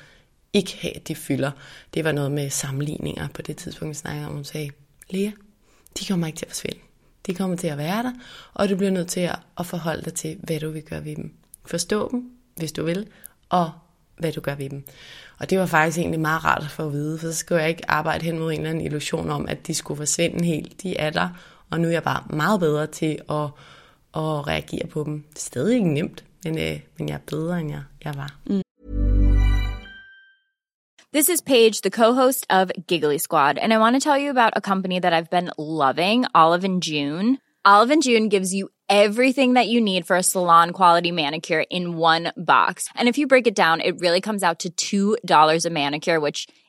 ikke have, at de fylder. Det var noget med sammenligninger på det tidspunkt, vi snakkede om. Hun sagde, Lea, de kommer ikke til at forsvinde. De kommer til at være der, og du bliver nødt til at forholde dig til, hvad du vil gøre ved dem. Forstå dem, hvis du vil, og hvad du gør ved dem. Og det var faktisk egentlig meget rart at få at vide, for så skulle jeg ikke arbejde hen mod en eller anden illusion om, at de skulle forsvinde helt. De er der, og nu er jeg bare meget bedre til at, at reagere på dem. Det er stadig ikke nemt, men, øh, men jeg er bedre, end jeg, jeg var. Mm. This is Paige, the co-host of Giggly Squad, and I want to tell you about a company that I've been loving, Olive and June. Olive and June gives you everything that you need for a salon quality manicure in one box. And if you break it down, it really comes out to $2 a manicure, which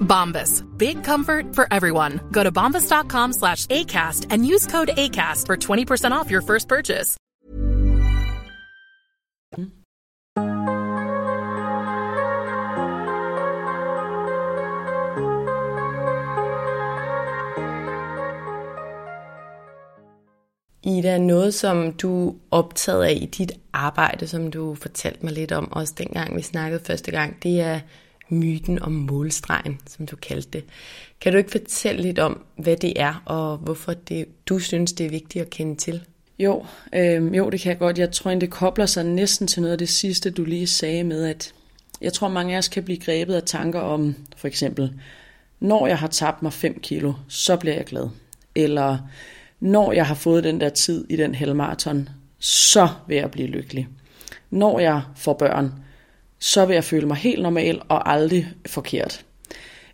Bombas. Big comfort for everyone. Go to bombas.com slash ACAST and use code ACAST for 20% off your first purchase. Ida, noget som du er optaget af i dit arbejde, som du fortalte mig lidt om, også dengang vi snakkede første gang, det er myten om målstregen, som du kaldte det. Kan du ikke fortælle lidt om, hvad det er, og hvorfor det, du synes, det er vigtigt at kende til? Jo, øh, jo, det kan jeg godt. Jeg tror, det kobler sig næsten til noget af det sidste, du lige sagde med, at jeg tror, mange af os kan blive grebet af tanker om, for eksempel, når jeg har tabt mig 5 kilo, så bliver jeg glad. Eller når jeg har fået den der tid i den halvmarathon, så vil jeg blive lykkelig. Når jeg får børn, så vil jeg føle mig helt normal og aldrig forkert.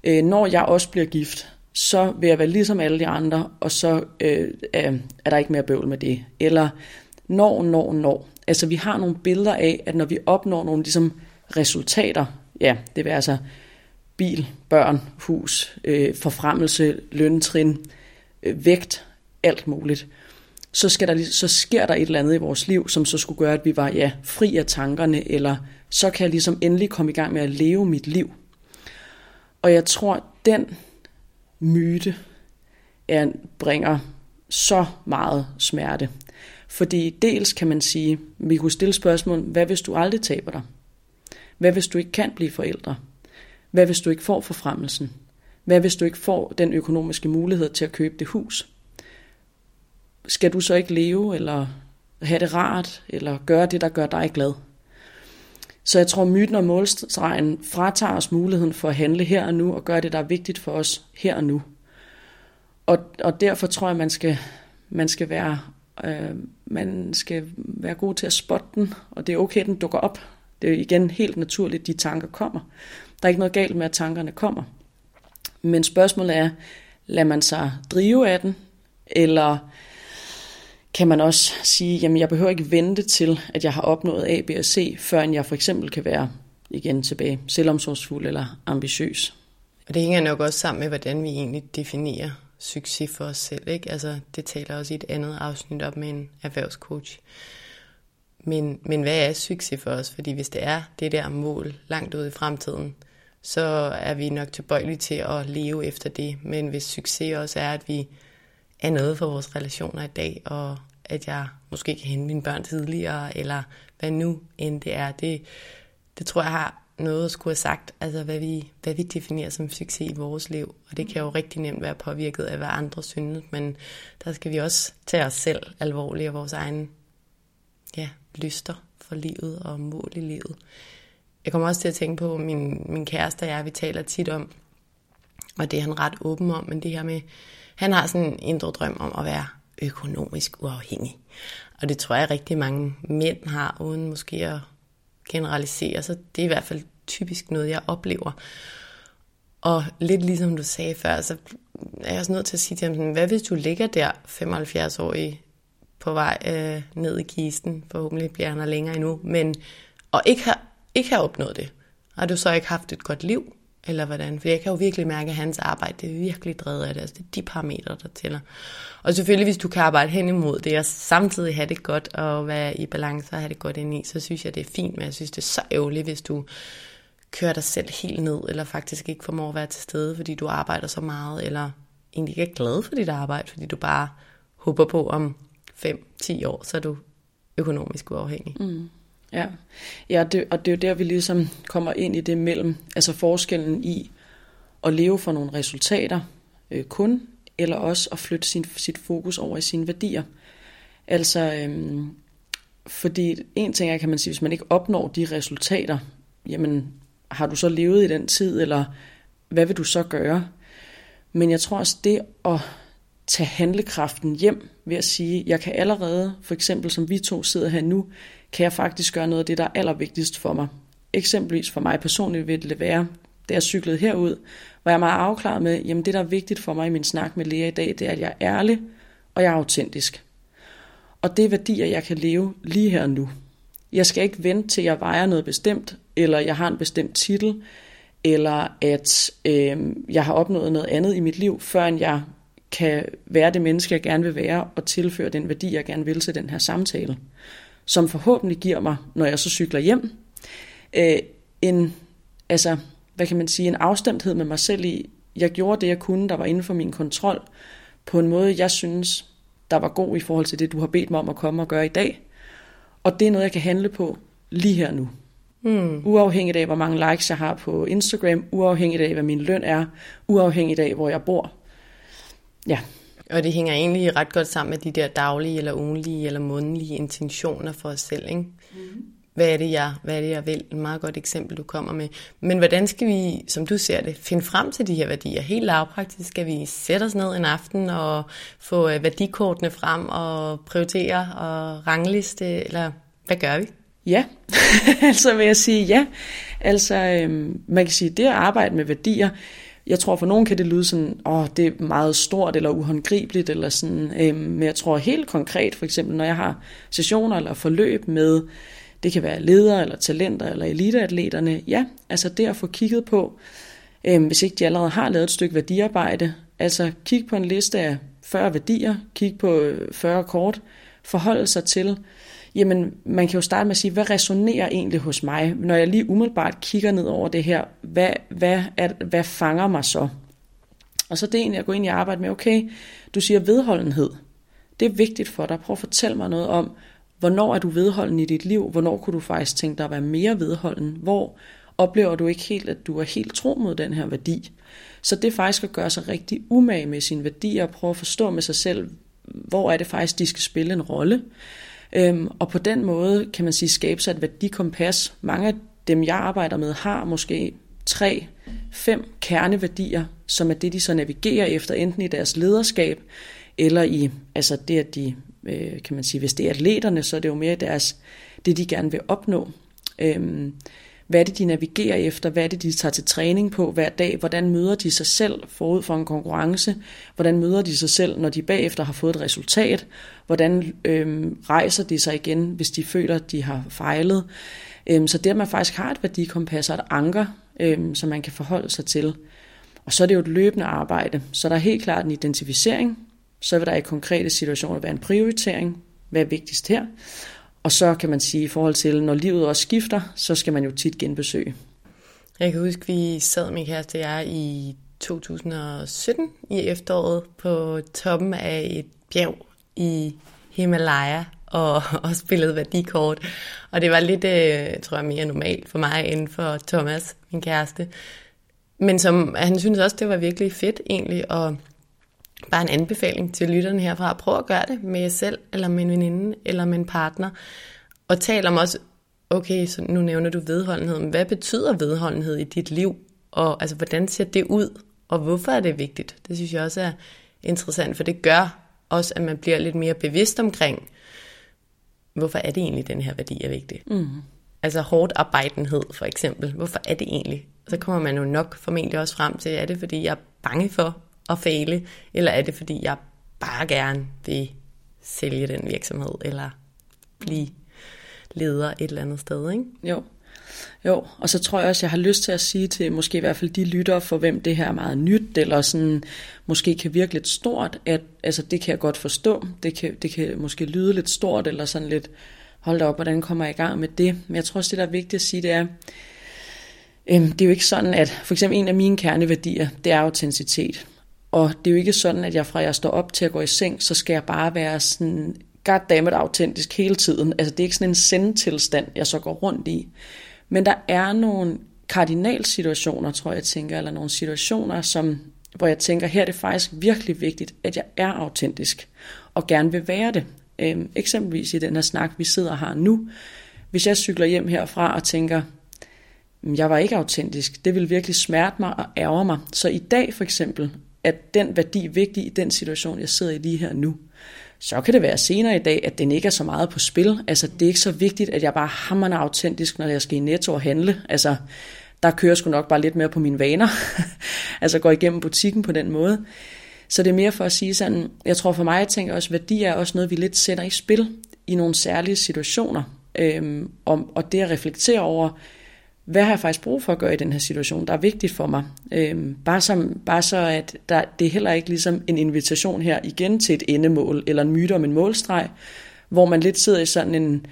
Øh, når jeg også bliver gift, så vil jeg være ligesom alle de andre, og så øh, er der ikke mere bøvl med det. Eller når, når, når. Altså vi har nogle billeder af, at når vi opnår nogle ligesom, resultater, ja, det vil altså bil, børn, hus, øh, forfremmelse, løntrin, øh, vægt, alt muligt, så, skal der, så sker der et eller andet i vores liv, som så skulle gøre, at vi var ja, fri af tankerne, eller så kan jeg ligesom endelig komme i gang med at leve mit liv. Og jeg tror, den myte er, bringer så meget smerte. Fordi dels kan man sige, vi kunne stille spørgsmål, hvad hvis du aldrig taber dig? Hvad hvis du ikke kan blive forældre? Hvad hvis du ikke får forfremmelsen? Hvad hvis du ikke får den økonomiske mulighed til at købe det hus? Skal du så ikke leve, eller have det rart, eller gøre det, der gør dig glad? Så jeg tror, myten og målstregen fratager os muligheden for at handle her og nu, og gøre det, der er vigtigt for os her og nu. Og, og derfor tror jeg, man skal, man skal være øh, man skal være god til at spotte den, og det er okay, at den dukker op. Det er igen helt naturligt, de tanker kommer. Der er ikke noget galt med, at tankerne kommer. Men spørgsmålet er, lader man sig drive af den, eller kan man også sige, jamen jeg behøver ikke vente til, at jeg har opnået A, B og C, før jeg for eksempel kan være igen tilbage selvomsorgsfuld eller ambitiøs. Og det hænger nok også sammen med, hvordan vi egentlig definerer succes for os selv. Ikke? Altså, det taler også i et andet afsnit op med en erhvervscoach. Men, men hvad er succes for os? Fordi hvis det er det der mål langt ude i fremtiden, så er vi nok tilbøjelige til at leve efter det. Men hvis succes også er, at vi er noget for vores relationer i dag, og at jeg måske kan hente mine børn tidligere, eller hvad nu end det er, det, det tror jeg har noget at skulle have sagt, altså hvad vi, hvad vi definerer som succes i vores liv. Og det kan jo rigtig nemt være påvirket af, hvad andre synes, men der skal vi også tage os selv alvorligt og vores egne ja, lyster for livet og mål i livet. Jeg kommer også til at tænke på min, min kæreste og jeg, vi taler tit om, og det er han ret åben om, men det her med, han har sådan en indre drøm om at være økonomisk uafhængig. Og det tror jeg rigtig mange mænd har, uden måske at generalisere, så det er i hvert fald typisk noget, jeg oplever. Og lidt ligesom du sagde før, så er jeg også nødt til at sige til ham, sådan, hvad hvis du ligger der 75 år i på vej øh, ned i kisten. Forhåbentlig bliver han der længere endnu. Men, og ikke har, ikke har opnået det. Har du så ikke haft et godt liv? Eller hvordan? For jeg kan jo virkelig mærke, at hans arbejde det er virkelig drevet af det. Altså, det er de parametre, der tæller. Og selvfølgelig, hvis du kan arbejde hen imod det, og samtidig have det godt, og være i balance og have det godt ind i, så synes jeg, det er fint. Men jeg synes, det er så ærgerligt, hvis du kører dig selv helt ned, eller faktisk ikke formår at være til stede, fordi du arbejder så meget, eller egentlig ikke er glad for dit arbejde, fordi du bare håber på, om 5-10 år, så er du økonomisk uafhængig. Mm. Ja, ja det, og det er jo der, vi ligesom kommer ind i det mellem, altså forskellen i at leve for nogle resultater øh, kun, eller også at flytte sin, sit fokus over i sine værdier. Altså, øhm, fordi en ting er, kan man sige, hvis man ikke opnår de resultater, jamen har du så levet i den tid, eller hvad vil du så gøre? Men jeg tror også, det at tage handlekraften hjem ved at sige, jeg kan allerede, for eksempel som vi to sidder her nu, kan jeg faktisk gøre noget af det, der er allervigtigst for mig. Eksempelvis for mig personligt vil det være, da jeg cyklede herud, hvor jeg meget afklaret med, jamen det, der er vigtigt for mig i min snak med Lea i dag, det er, at jeg er ærlig, og jeg er autentisk. Og det er værdier, jeg kan leve lige her og nu. Jeg skal ikke vente til, jeg vejer noget bestemt, eller jeg har en bestemt titel, eller at øh, jeg har opnået noget andet i mit liv, før jeg kan være det menneske, jeg gerne vil være, og tilføre den værdi, jeg gerne vil til den her samtale, som forhåbentlig giver mig, når jeg så cykler hjem, øh, en, altså, hvad kan man sige, en afstemthed med mig selv i, jeg gjorde det, jeg kunne, der var inden for min kontrol, på en måde, jeg synes, der var god i forhold til det, du har bedt mig om at komme og gøre i dag. Og det er noget, jeg kan handle på lige her nu. Mm. Uafhængigt af, hvor mange likes jeg har på Instagram, uafhængigt af, hvad min løn er, uafhængigt af, hvor jeg bor. Ja. Og det hænger egentlig ret godt sammen med de der daglige, eller ugenlige, eller månedlige intentioner for os selv, ikke? Mm hvad er det, jeg, hvad er det, jeg vil? Et meget godt eksempel, du kommer med. Men hvordan skal vi, som du ser det, finde frem til de her værdier? Helt lavpraktisk skal vi sætte os ned en aften og få øh, værdikortene frem og prioritere og rangliste, eller hvad gør vi? Ja, altså vil jeg sige ja. Altså, øhm, man kan sige, det at arbejde med værdier, jeg tror for nogen kan det lyde sådan, åh, det er meget stort eller uhåndgribeligt, eller sådan, øhm, men jeg tror helt konkret, for eksempel når jeg har sessioner eller forløb med det kan være ledere eller talenter eller eliteatleterne. Ja, altså det at få kigget på, øh, hvis ikke de allerede har lavet et stykke værdiarbejde, altså kig på en liste af 40 værdier, kig på øh, 40 kort, forholde sig til, jamen man kan jo starte med at sige, hvad resonerer egentlig hos mig, når jeg lige umiddelbart kigger ned over det her, hvad, hvad, er, hvad fanger mig så? Og så det er egentlig at gå ind i arbejde med, okay, du siger vedholdenhed. Det er vigtigt for dig. Prøv at fortælle mig noget om, Hvornår er du vedholden i dit liv? Hvornår kunne du faktisk tænke dig at være mere vedholden? Hvor oplever du ikke helt, at du er helt tro mod den her værdi? Så det er faktisk at gøre sig rigtig umage med sine værdier og prøve at forstå med sig selv, hvor er det faktisk, de skal spille en rolle. Øhm, og på den måde kan man sige skabe sig et værdikompas. Mange af dem, jeg arbejder med, har måske tre, fem kerneværdier, som er det, de så navigerer efter, enten i deres lederskab, eller i altså det, at de øh, kan man sige, hvis det er atleterne, så er det jo mere deres, det, de gerne vil opnå. Øhm, hvad er det, de navigerer efter? Hvad er det, de tager til træning på hver dag? Hvordan møder de sig selv forud for en konkurrence? Hvordan møder de sig selv, når de bagefter har fået et resultat? Hvordan øhm, rejser de sig igen, hvis de føler, at de har fejlet? Øhm, så det, at man faktisk har et værdikompas og et anker, øhm, som man kan forholde sig til. Og så er det jo et løbende arbejde. Så der er helt klart en identificering, så vil der i konkrete situationer være en prioritering. Hvad er vigtigst her? Og så kan man sige, i forhold til, når livet også skifter, så skal man jo tit genbesøge. Jeg kan huske, vi sad med kæreste jeg i 2017 i efteråret på toppen af et bjerg i Himalaya og, og spillede værdikort. Og det var lidt, øh, tror jeg, mere normalt for mig end for Thomas, min kæreste. Men som, han synes også, det var virkelig fedt egentlig at bare en anbefaling til lytterne herfra. Prøv at gøre det med jer selv, eller med en veninde, eller med en partner. Og tal om også, okay, så nu nævner du vedholdenhed, men hvad betyder vedholdenhed i dit liv? Og altså, hvordan ser det ud? Og hvorfor er det vigtigt? Det synes jeg også er interessant, for det gør også, at man bliver lidt mere bevidst omkring, hvorfor er det egentlig, den her værdi er vigtig? Mm. Altså hårdt arbejdenhed, for eksempel. Hvorfor er det egentlig? Så kommer man jo nok formentlig også frem til, er det fordi, jeg er bange for at fejle, eller er det fordi, jeg bare gerne vil sælge den virksomhed, eller blive leder et eller andet sted, ikke? Jo. Jo, og så tror jeg også, jeg har lyst til at sige til måske i hvert fald de lyttere, for hvem det her er meget nyt, eller sådan måske kan virke lidt stort, at altså, det kan jeg godt forstå. Det kan, det kan måske lyde lidt stort, eller sådan lidt, hold da op, hvordan kommer jeg i gang med det? Men jeg tror også, det der er vigtigt at sige, det er, øhm, det er jo ikke sådan, at for eksempel en af mine kerneværdier, det er autenticitet. Og det er jo ikke sådan, at jeg fra jeg står op til at gå i seng, så skal jeg bare være sådan goddammit autentisk hele tiden. Altså det er ikke sådan en sendtilstand, jeg så går rundt i. Men der er nogle kardinalsituationer, tror jeg, jeg tænker, eller nogle situationer, som, hvor jeg tænker, her er det faktisk virkelig vigtigt, at jeg er autentisk, og gerne vil være det. Øhm, eksempelvis i den her snak, vi sidder her har nu. Hvis jeg cykler hjem herfra og tænker, mm, jeg var ikke autentisk, det vil virkelig smerte mig og ærge mig. Så i dag for eksempel at den værdi er vigtig i den situation, jeg sidder i lige her nu. Så kan det være senere i dag, at den ikke er så meget på spil. Altså, det er ikke så vigtigt, at jeg bare hammer autentisk, når jeg skal i Netto og handle. Altså, der kører sgu nok bare lidt mere på mine vaner. altså, går igennem butikken på den måde. Så det er mere for at sige sådan, jeg tror for mig, jeg tænker også, værdi er også noget, vi lidt sætter i spil i nogle særlige situationer. Øhm, og, og det at reflektere over, hvad har jeg faktisk brug for at gøre i den her situation, der er vigtigt for mig. Øhm, bare, som, bare så, at der, det er heller ikke ligesom en invitation her igen til et endemål, eller en myte om en målstreg, hvor man lidt sidder i sådan en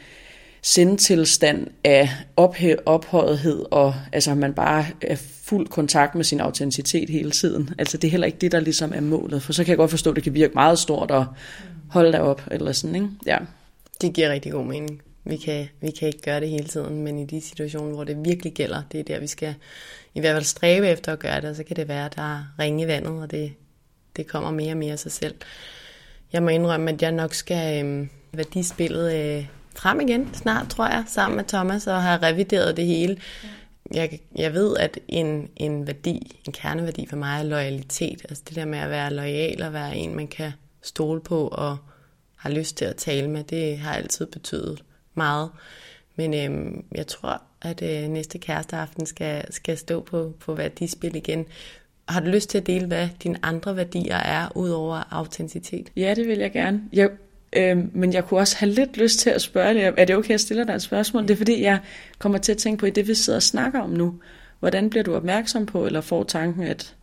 sendtilstand af ophøjethed, og altså man bare er fuld kontakt med sin autenticitet hele tiden. Altså det er heller ikke det, der ligesom er målet, for så kan jeg godt forstå, at det kan virke meget stort at holde dig op, eller sådan, ikke? Ja. Det giver rigtig god mening. Vi kan, vi kan ikke gøre det hele tiden, men i de situationer, hvor det virkelig gælder, det er der, vi skal i hvert fald stræbe efter at gøre det, og så kan det være, at der er ringe i vandet, og det, det kommer mere og mere af sig selv. Jeg må indrømme, at jeg nok skal øh, værdispillet øh, frem igen snart, tror jeg, sammen med Thomas, og have revideret det hele. Jeg, jeg ved, at en, en værdi, en kerneværdi for mig er loyalitet. Altså det der med at være lojal og være en, man kan stole på og har lyst til at tale med, det har altid betydet meget. Men øhm, jeg tror, at øh, næste kæresteaften skal, skal stå på, på værdispil igen. Har du lyst til at dele, hvad dine andre værdier er, ud over autenticitet? Ja, det vil jeg gerne. Jeg, øh, men jeg kunne også have lidt lyst til at spørge dig, er det okay, at jeg stiller dig et spørgsmål? Det er fordi, jeg kommer til at tænke på, i det vi sidder og snakker om nu, hvordan bliver du opmærksom på, eller får tanken, at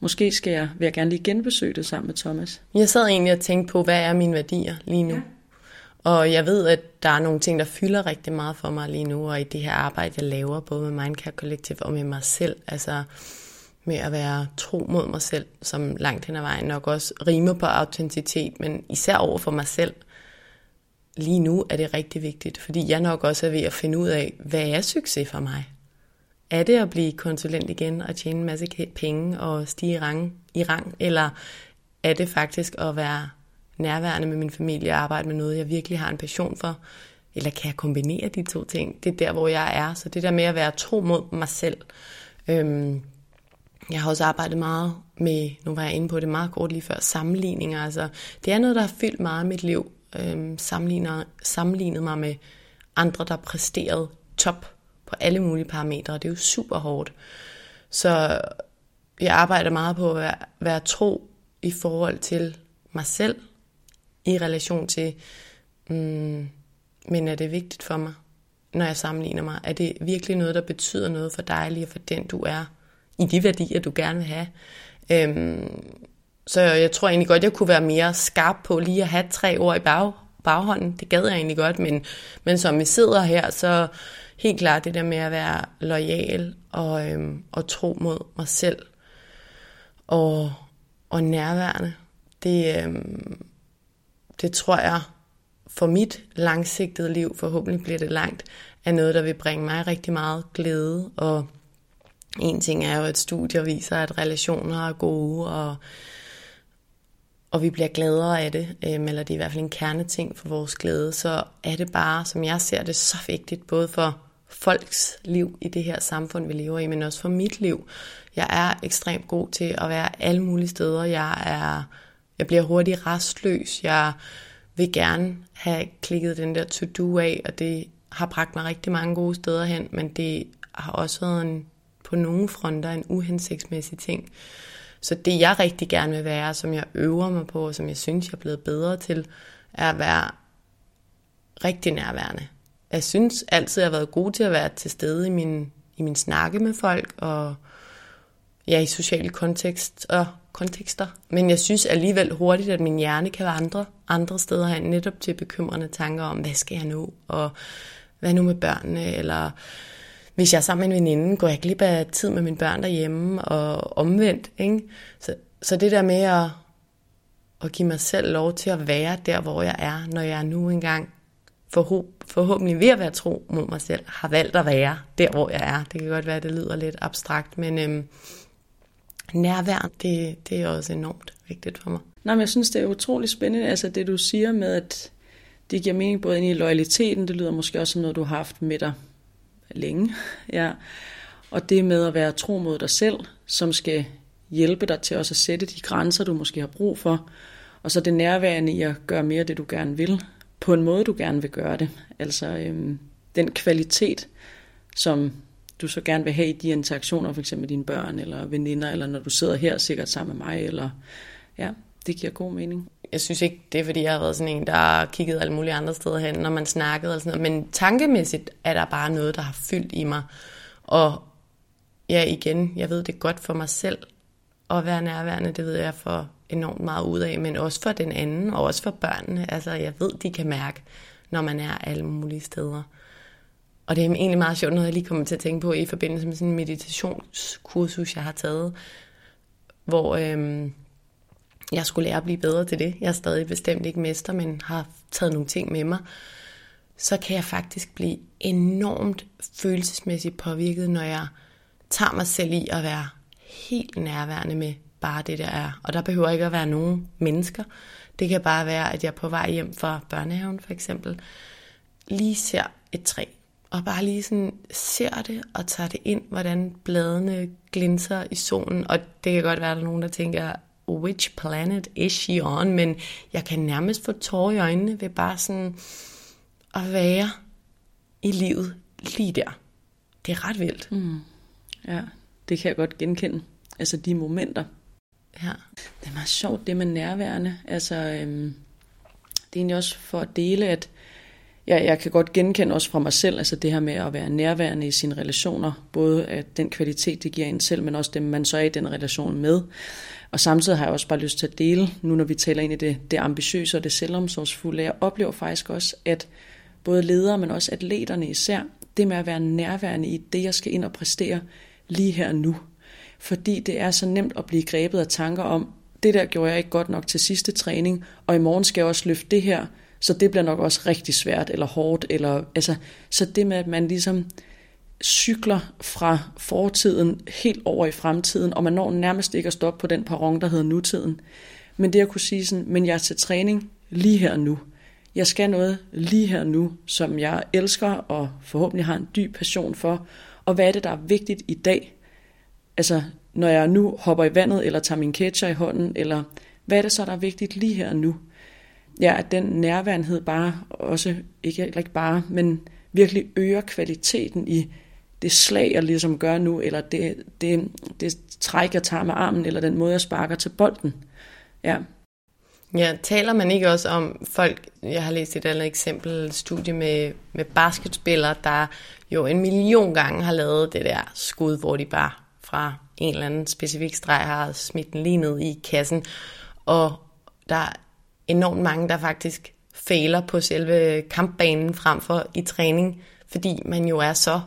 måske skal jeg, vil jeg gerne lige genbesøge det sammen med Thomas? Jeg sad egentlig og tænkte på, hvad er mine værdier lige nu? Ja. Og jeg ved, at der er nogle ting, der fylder rigtig meget for mig lige nu, og i det her arbejde, jeg laver, både med Mindcare Collective og med mig selv. Altså, med at være tro mod mig selv, som langt hen ad vejen nok også rimer på autenticitet, men især over for mig selv. Lige nu er det rigtig vigtigt, fordi jeg nok også er ved at finde ud af, hvad er succes for mig? Er det at blive konsulent igen og tjene en masse penge og stige i rang, i rang eller er det faktisk at være nærværende med min familie og arbejde med noget, jeg virkelig har en passion for? Eller kan jeg kombinere de to ting? Det er der, hvor jeg er. Så det der med at være tro mod mig selv, øhm, jeg har også arbejdet meget med, nu var jeg inde på det meget kort lige før, sammenligninger. Altså, det er noget, der har fyldt meget af mit liv. Øhm, sammenligner, sammenlignet mig med andre, der præsterede top på alle mulige parametre. Det er jo super hårdt. Så jeg arbejder meget på at være, være tro i forhold til mig selv, i relation til, mm, men er det vigtigt for mig, når jeg sammenligner mig? Er det virkelig noget, der betyder noget for dig, lige for den du er? i de værdier, du gerne vil have. Øhm, så jeg tror egentlig godt, jeg kunne være mere skarp på lige at have tre ord i bag, baghånden. Det gad jeg egentlig godt, men, men som vi sidder her, så helt klart det der med at være lojal og, øhm, og tro mod mig selv og, og nærværende. Det, øhm, det tror jeg for mit langsigtede liv, forhåbentlig bliver det langt, er noget, der vil bringe mig rigtig meget glæde og en ting er jo, at studier viser, at relationer er gode, og, og vi bliver gladere af det, øhm, eller det er i hvert fald en kerneting for vores glæde, så er det bare, som jeg ser det, så vigtigt, både for folks liv i det her samfund, vi lever i, men også for mit liv. Jeg er ekstremt god til at være alle mulige steder. Jeg, er, jeg bliver hurtigt restløs. Jeg vil gerne have klikket den der to-do af, og det har bragt mig rigtig mange gode steder hen, men det har også været en på nogle fronter en uhensigtsmæssig ting. Så det jeg rigtig gerne vil være, som jeg øver mig på, og som jeg synes, jeg er blevet bedre til, er at være rigtig nærværende. Jeg synes altid, jeg har været god til at være til stede i min, i min snakke med folk, og ja, i social kontekst og kontekster. Men jeg synes alligevel hurtigt, at min hjerne kan vandre andre steder hen, netop til bekymrende tanker om, hvad skal jeg nu, og hvad nu med børnene, eller hvis jeg er sammen med en veninde, går jeg glip af tid med mine børn derhjemme, og omvendt. Ikke? Så, så det der med at, at give mig selv lov til at være der, hvor jeg er, når jeg nu engang forhåb, forhåbentlig ved at være tro mod mig selv, har valgt at være der, hvor jeg er. Det kan godt være, at det lyder lidt abstrakt, men øhm, nærvær, det, det er også enormt vigtigt for mig. Nej, men jeg synes, det er utrolig spændende, altså det du siger med, at det giver mening både ind i loyaliteten, det lyder måske også som noget, du har haft med dig længe. Ja. Og det med at være tro mod dig selv, som skal hjælpe dig til også at sætte de grænser, du måske har brug for. Og så det nærværende i at gøre mere det, du gerne vil, på en måde, du gerne vil gøre det. Altså øhm, den kvalitet, som du så gerne vil have i de interaktioner, for eksempel med dine børn eller veninder, eller når du sidder her sikkert sammen med mig, eller ja, det giver god mening jeg synes ikke, det er fordi, jeg har været sådan en, der har kigget alle mulige andre steder hen, når man snakkede eller sådan noget. Men tankemæssigt er der bare noget, der har fyldt i mig. Og ja, igen, jeg ved det godt for mig selv at være nærværende. Det ved jeg for enormt meget ud af, men også for den anden, og også for børnene. Altså, jeg ved, de kan mærke, når man er alle mulige steder. Og det er egentlig meget sjovt, noget jeg lige kommer til at tænke på i forbindelse med sådan en meditationskursus, jeg har taget, hvor øhm, jeg skulle lære at blive bedre til det. Jeg er stadig bestemt ikke mester, men har taget nogle ting med mig. Så kan jeg faktisk blive enormt følelsesmæssigt påvirket, når jeg tager mig selv i at være helt nærværende med bare det, der er. Og der behøver ikke at være nogen mennesker. Det kan bare være, at jeg er på vej hjem fra børnehaven for eksempel, lige ser et træ, og bare lige sådan ser det og tager det ind, hvordan bladene glinser i solen. Og det kan godt være, at der er nogen, der tænker, which planet is she on? Men jeg kan nærmest få tårer i øjnene ved bare sådan at være i livet lige der. Det er ret vildt. Mm. Ja, det kan jeg godt genkende. Altså de momenter. Ja. Det er meget sjovt, det med nærværende. Altså, øhm, det er egentlig også for at dele, at jeg, jeg kan godt genkende også fra mig selv, altså det her med at være nærværende i sine relationer, både at den kvalitet, det giver en selv, men også dem, man så er i den relation med. Og samtidig har jeg også bare lyst til at dele, nu når vi taler ind i det, det ambitiøse og det selvomsorgsfulde, jeg oplever faktisk også, at både ledere, men også atleterne især, det med at være nærværende i det, jeg skal ind og præstere lige her og nu. Fordi det er så nemt at blive grebet af tanker om, det der gjorde jeg ikke godt nok til sidste træning, og i morgen skal jeg også løfte det her, så det bliver nok også rigtig svært eller hårdt. Eller, altså, så det med, at man ligesom cykler fra fortiden helt over i fremtiden, og man når nærmest ikke at stoppe på den perron, der hedder nutiden. Men det at kunne sige sådan, men jeg er til træning lige her nu. Jeg skal noget lige her nu, som jeg elsker og forhåbentlig har en dyb passion for. Og hvad er det, der er vigtigt i dag? Altså, når jeg nu hopper i vandet, eller tager min ketcher i hånden, eller hvad er det så, der er vigtigt lige her nu? Ja, at den nærværenhed bare også, ikke, ikke bare, men virkelig øger kvaliteten i det slag, jeg ligesom gør nu, eller det, det, det træk, jeg tager med armen, eller den måde, jeg sparker til bolden. Ja. Ja, taler man ikke også om folk, jeg har læst et andet eksempel, studie med, med basketspillere, der jo en million gange har lavet det der skud, hvor de bare fra en eller anden specifik streg har smidt den lige ned i kassen. Og der enormt mange, der faktisk fejler på selve kampbanen frem for i træning, fordi man jo er så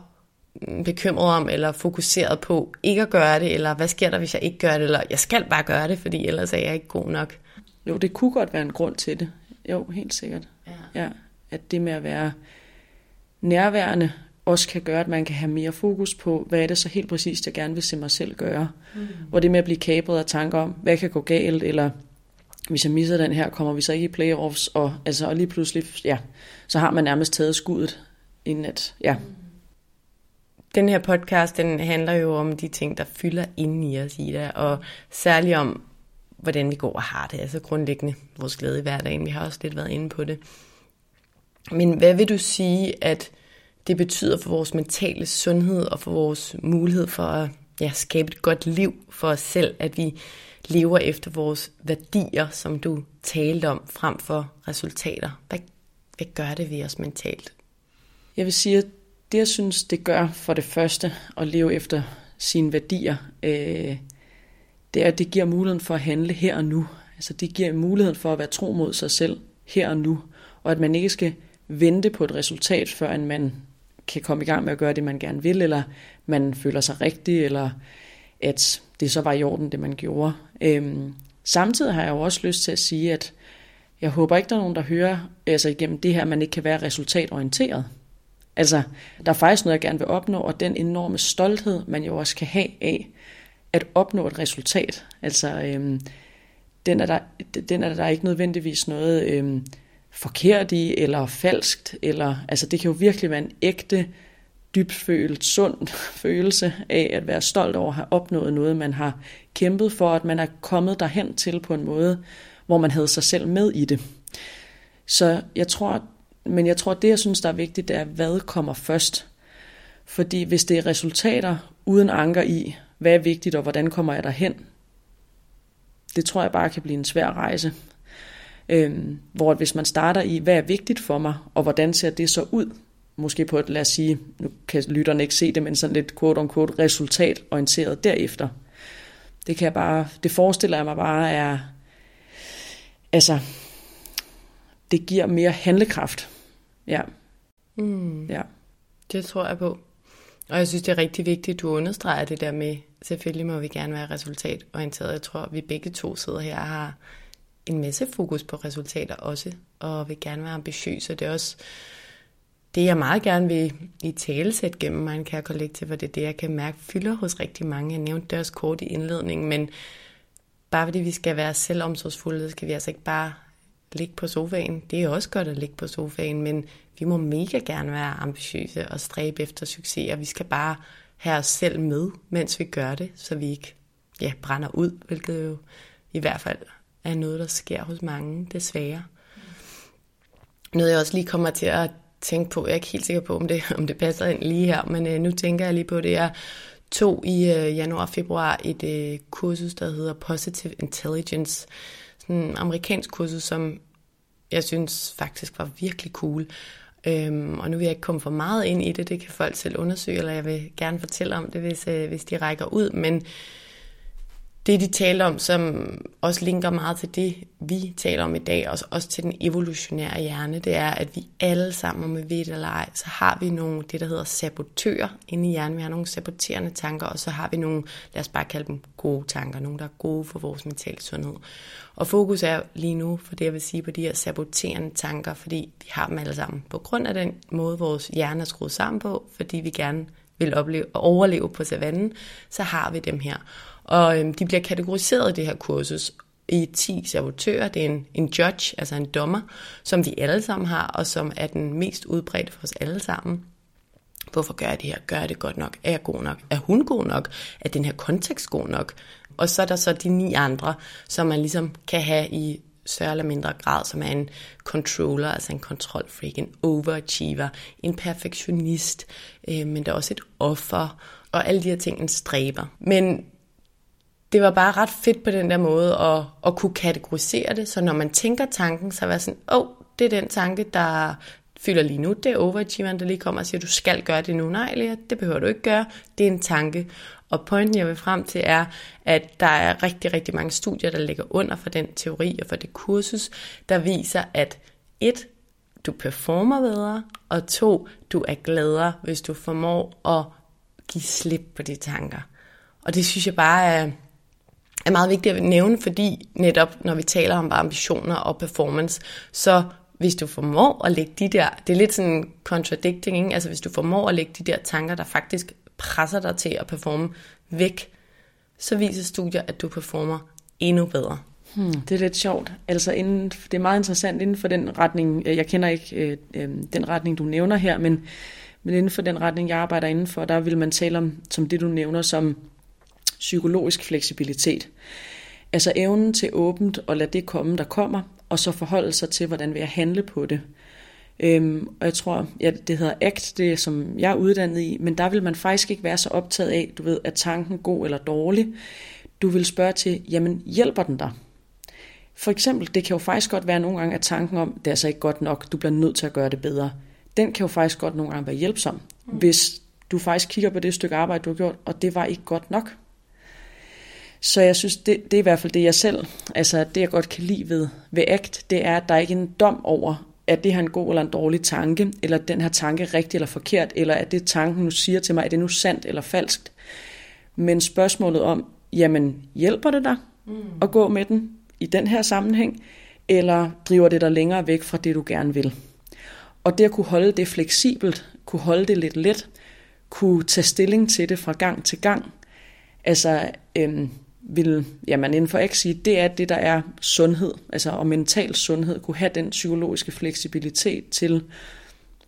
bekymret om eller fokuseret på ikke at gøre det, eller hvad sker der, hvis jeg ikke gør det, eller jeg skal bare gøre det, fordi ellers er jeg ikke god nok. Jo, det kunne godt være en grund til det. Jo, helt sikkert. Ja. ja at det med at være nærværende også kan gøre, at man kan have mere fokus på, hvad er det så helt præcist, jeg gerne vil se mig selv gøre. Mm. Hvor det med at blive kabret af tanker om, hvad kan gå galt, eller hvis jeg misser den her, kommer vi så ikke i playoffs, og, altså, og lige pludselig, ja, så har man nærmest taget skuddet, inden at, ja. Den her podcast, den handler jo om de ting, der fylder ind i os, Ida, og særligt om, hvordan vi går og har det, altså grundlæggende vores glæde i hverdagen. Vi har også lidt været inde på det. Men hvad vil du sige, at det betyder for vores mentale sundhed og for vores mulighed for at ja, skabe et godt liv for os selv, at vi lever efter vores værdier, som du talte om, frem for resultater. Hvad, hvad gør det ved os mentalt? Jeg vil sige, at det jeg synes, det gør for det første at leve efter sine værdier, øh, det er, at det giver muligheden for at handle her og nu. Altså det giver muligheden for at være tro mod sig selv her og nu, og at man ikke skal vente på et resultat, før man kan komme i gang med at gøre det, man gerne vil, eller man føler sig rigtig, eller at det så var i orden, det man gjorde. Øhm, samtidig har jeg jo også lyst til at sige, at jeg håber ikke, der er nogen, der hører altså igennem det her, at man ikke kan være resultatorienteret. Altså, der er faktisk noget, jeg gerne vil opnå, og den enorme stolthed, man jo også kan have af at opnå et resultat. Altså, øhm, den, er der, den er der ikke nødvendigvis noget øhm, forkert i, eller falskt, eller, altså det kan jo virkelig være en ægte, dybfølt, sund følelse af at være stolt over at have opnået noget, man har kæmpet for, at man er kommet derhen til på en måde, hvor man havde sig selv med i det. Så jeg tror, men jeg tror, det jeg synes, der er vigtigt, det er, hvad kommer først. Fordi hvis det er resultater uden anker i, hvad er vigtigt, og hvordan kommer jeg derhen, det tror jeg bare kan blive en svær rejse. Øhm, hvor hvis man starter i, hvad er vigtigt for mig, og hvordan ser det så ud, måske på et, lad os sige, nu kan lytterne ikke se det, men sådan lidt quote on quote resultatorienteret derefter. Det kan jeg bare, det forestiller jeg mig bare er, altså, det giver mere handlekraft. Ja. Mm. Ja. Det tror jeg på. Og jeg synes, det er rigtig vigtigt, at du understreger det der med, selvfølgelig må vi gerne være resultatorienteret. Jeg tror, at vi begge to sidder her og har en masse fokus på resultater også, og vil gerne være ambitiøse. Det er også det, jeg meget gerne vil i talesæt gennem mig, kære kollektiv, og det er det, jeg kan mærke fylder hos rigtig mange. Jeg nævnte det også kort i indledningen, men bare fordi vi skal være selvomsorgsfulde, skal vi altså ikke bare ligge på sofaen. Det er også godt at ligge på sofaen, men vi må mega gerne være ambitiøse og stræbe efter succes, og vi skal bare have os selv med, mens vi gør det, så vi ikke ja, brænder ud, hvilket jo i hvert fald er noget, der sker hos mange, desværre. Noget, jeg også lige kommer til at tænke på, jeg er ikke helt sikker på, om det, om det passer ind lige her, men øh, nu tænker jeg lige på det, jeg tog i øh, januar og februar et øh, kursus, der hedder Positive Intelligence, sådan en amerikansk kursus, som jeg synes faktisk var virkelig cool. Øhm, og nu vil jeg ikke komme for meget ind i det, det kan folk selv undersøge, eller jeg vil gerne fortælle om det, hvis, øh, hvis de rækker ud, men det, de taler om, som også linker meget til det, vi taler om i dag, og også til den evolutionære hjerne, det er, at vi alle sammen, om vi ved det eller ej, så har vi nogle, det der hedder sabotører inde i hjernen. Vi har nogle saboterende tanker, og så har vi nogle, lad os bare kalde dem gode tanker, nogle, der er gode for vores mentale sundhed. Og fokus er lige nu, for det jeg vil sige, på de her saboterende tanker, fordi vi har dem alle sammen. På grund af den måde, vores hjerne er skruet sammen på, fordi vi gerne vil opleve, overleve på savannen, så har vi dem her. Og øhm, de bliver kategoriseret i det her kursus i 10 sabotører. Det er en, en judge, altså en dommer, som vi alle sammen har, og som er den mest udbredte for os alle sammen. Hvorfor gør jeg det her? Gør jeg det godt nok? Er jeg god nok? Er hun god nok? Er den her kontekst god nok? Og så er der så de ni andre, som man ligesom kan have i større eller mindre grad, som er en controller, altså en kontrolfreak, en overachiever, en perfektionist, øh, men der er også et offer, og alle de her ting, en stræber. Men det var bare ret fedt på den der måde at, at kunne kategorisere det, så når man tænker tanken, så var sådan, åh, oh, det er den tanke, der fylder lige nu, det er overachieveren, der lige kommer og siger, du skal gøre det nu. Nej, Lea, det behøver du ikke gøre, det er en tanke. Og pointen, jeg vil frem til, er, at der er rigtig, rigtig mange studier, der ligger under for den teori og for det kursus, der viser, at et, du performer bedre, og to, du er gladere, hvis du formår at give slip på de tanker. Og det synes jeg bare er, er meget vigtigt at nævne, fordi netop når vi taler om ambitioner og performance, så hvis du formår at lægge de der, det er lidt sådan contradicting, ikke? altså hvis du formår at lægge de der tanker, der faktisk presser dig til at performe væk, så viser studier, at du performer endnu bedre. Hmm, det er lidt sjovt. Altså inden, det er meget interessant inden for den retning, øh, jeg kender ikke øh, øh, den retning, du nævner her, men, men inden for den retning, jeg arbejder inden for, der vil man tale om som det, du nævner, som psykologisk fleksibilitet. Altså evnen til åbent at lade det komme, der kommer, og så forholde sig til, hvordan vil jeg handle på det. Øhm, og jeg tror, ja, det hedder ACT, det som jeg er uddannet i, men der vil man faktisk ikke være så optaget af, du ved, er tanken god eller dårlig. Du vil spørge til, jamen hjælper den dig? For eksempel, det kan jo faktisk godt være nogle gange, at tanken om, det er altså ikke godt nok, du bliver nødt til at gøre det bedre. Den kan jo faktisk godt nogle gange være hjælpsom, mm. hvis du faktisk kigger på det stykke arbejde, du har gjort, og det var ikke godt nok. Så jeg synes, det, det er i hvert fald det, jeg selv, altså det jeg godt kan lide ved, ved ACT, det er, at der er ikke en dom over, at det her en god eller en dårlig tanke, eller den her tanke rigtig eller forkert, eller at det tanken nu siger til mig, er det nu sandt eller falskt. Men spørgsmålet om, jamen hjælper det dig mm. at gå med den i den her sammenhæng, eller driver det dig længere væk fra det, du gerne vil? Og det at kunne holde det fleksibelt, kunne holde det lidt let, kunne tage stilling til det fra gang til gang, altså øhm, vil jamen inden for X sige, det er det, der er sundhed, altså og mental sundhed, kunne have den psykologiske fleksibilitet til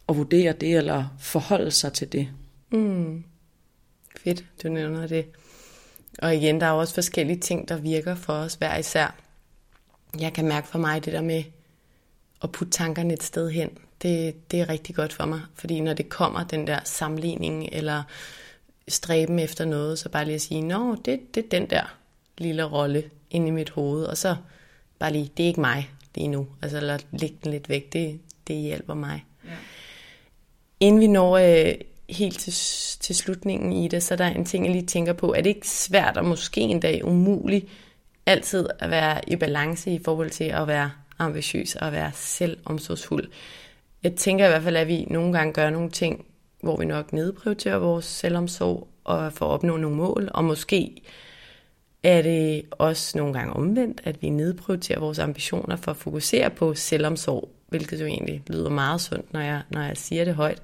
at vurdere det, eller forholde sig til det. Mm. Fedt, du nævner det. Og igen, der er også forskellige ting, der virker for os hver især. Jeg kan mærke for mig det der med at putte tankerne et sted hen. Det, det er rigtig godt for mig, fordi når det kommer den der sammenligning, eller stræben efter noget, så bare lige at sige, nå, det, det er den der lille rolle inde i mit hoved, og så bare lige, det er ikke mig lige nu, altså lad lægge den lidt væk, det, det hjælper mig. Ja. Inden vi når øh, helt til, til slutningen i det, så er der en ting, jeg lige tænker på, er det ikke svært og måske en dag umuligt altid at være i balance i forhold til at være ambitiøs og være selvomsorgsfuld? Jeg tænker i hvert fald, at vi nogle gange gør nogle ting hvor vi nok nedprioriterer vores selvomsorg og for at opnå nogle mål, og måske er det også nogle gange omvendt, at vi nedprioriterer vores ambitioner for at fokusere på selvomsorg, hvilket jo egentlig lyder meget sundt, når jeg, når jeg siger det højt.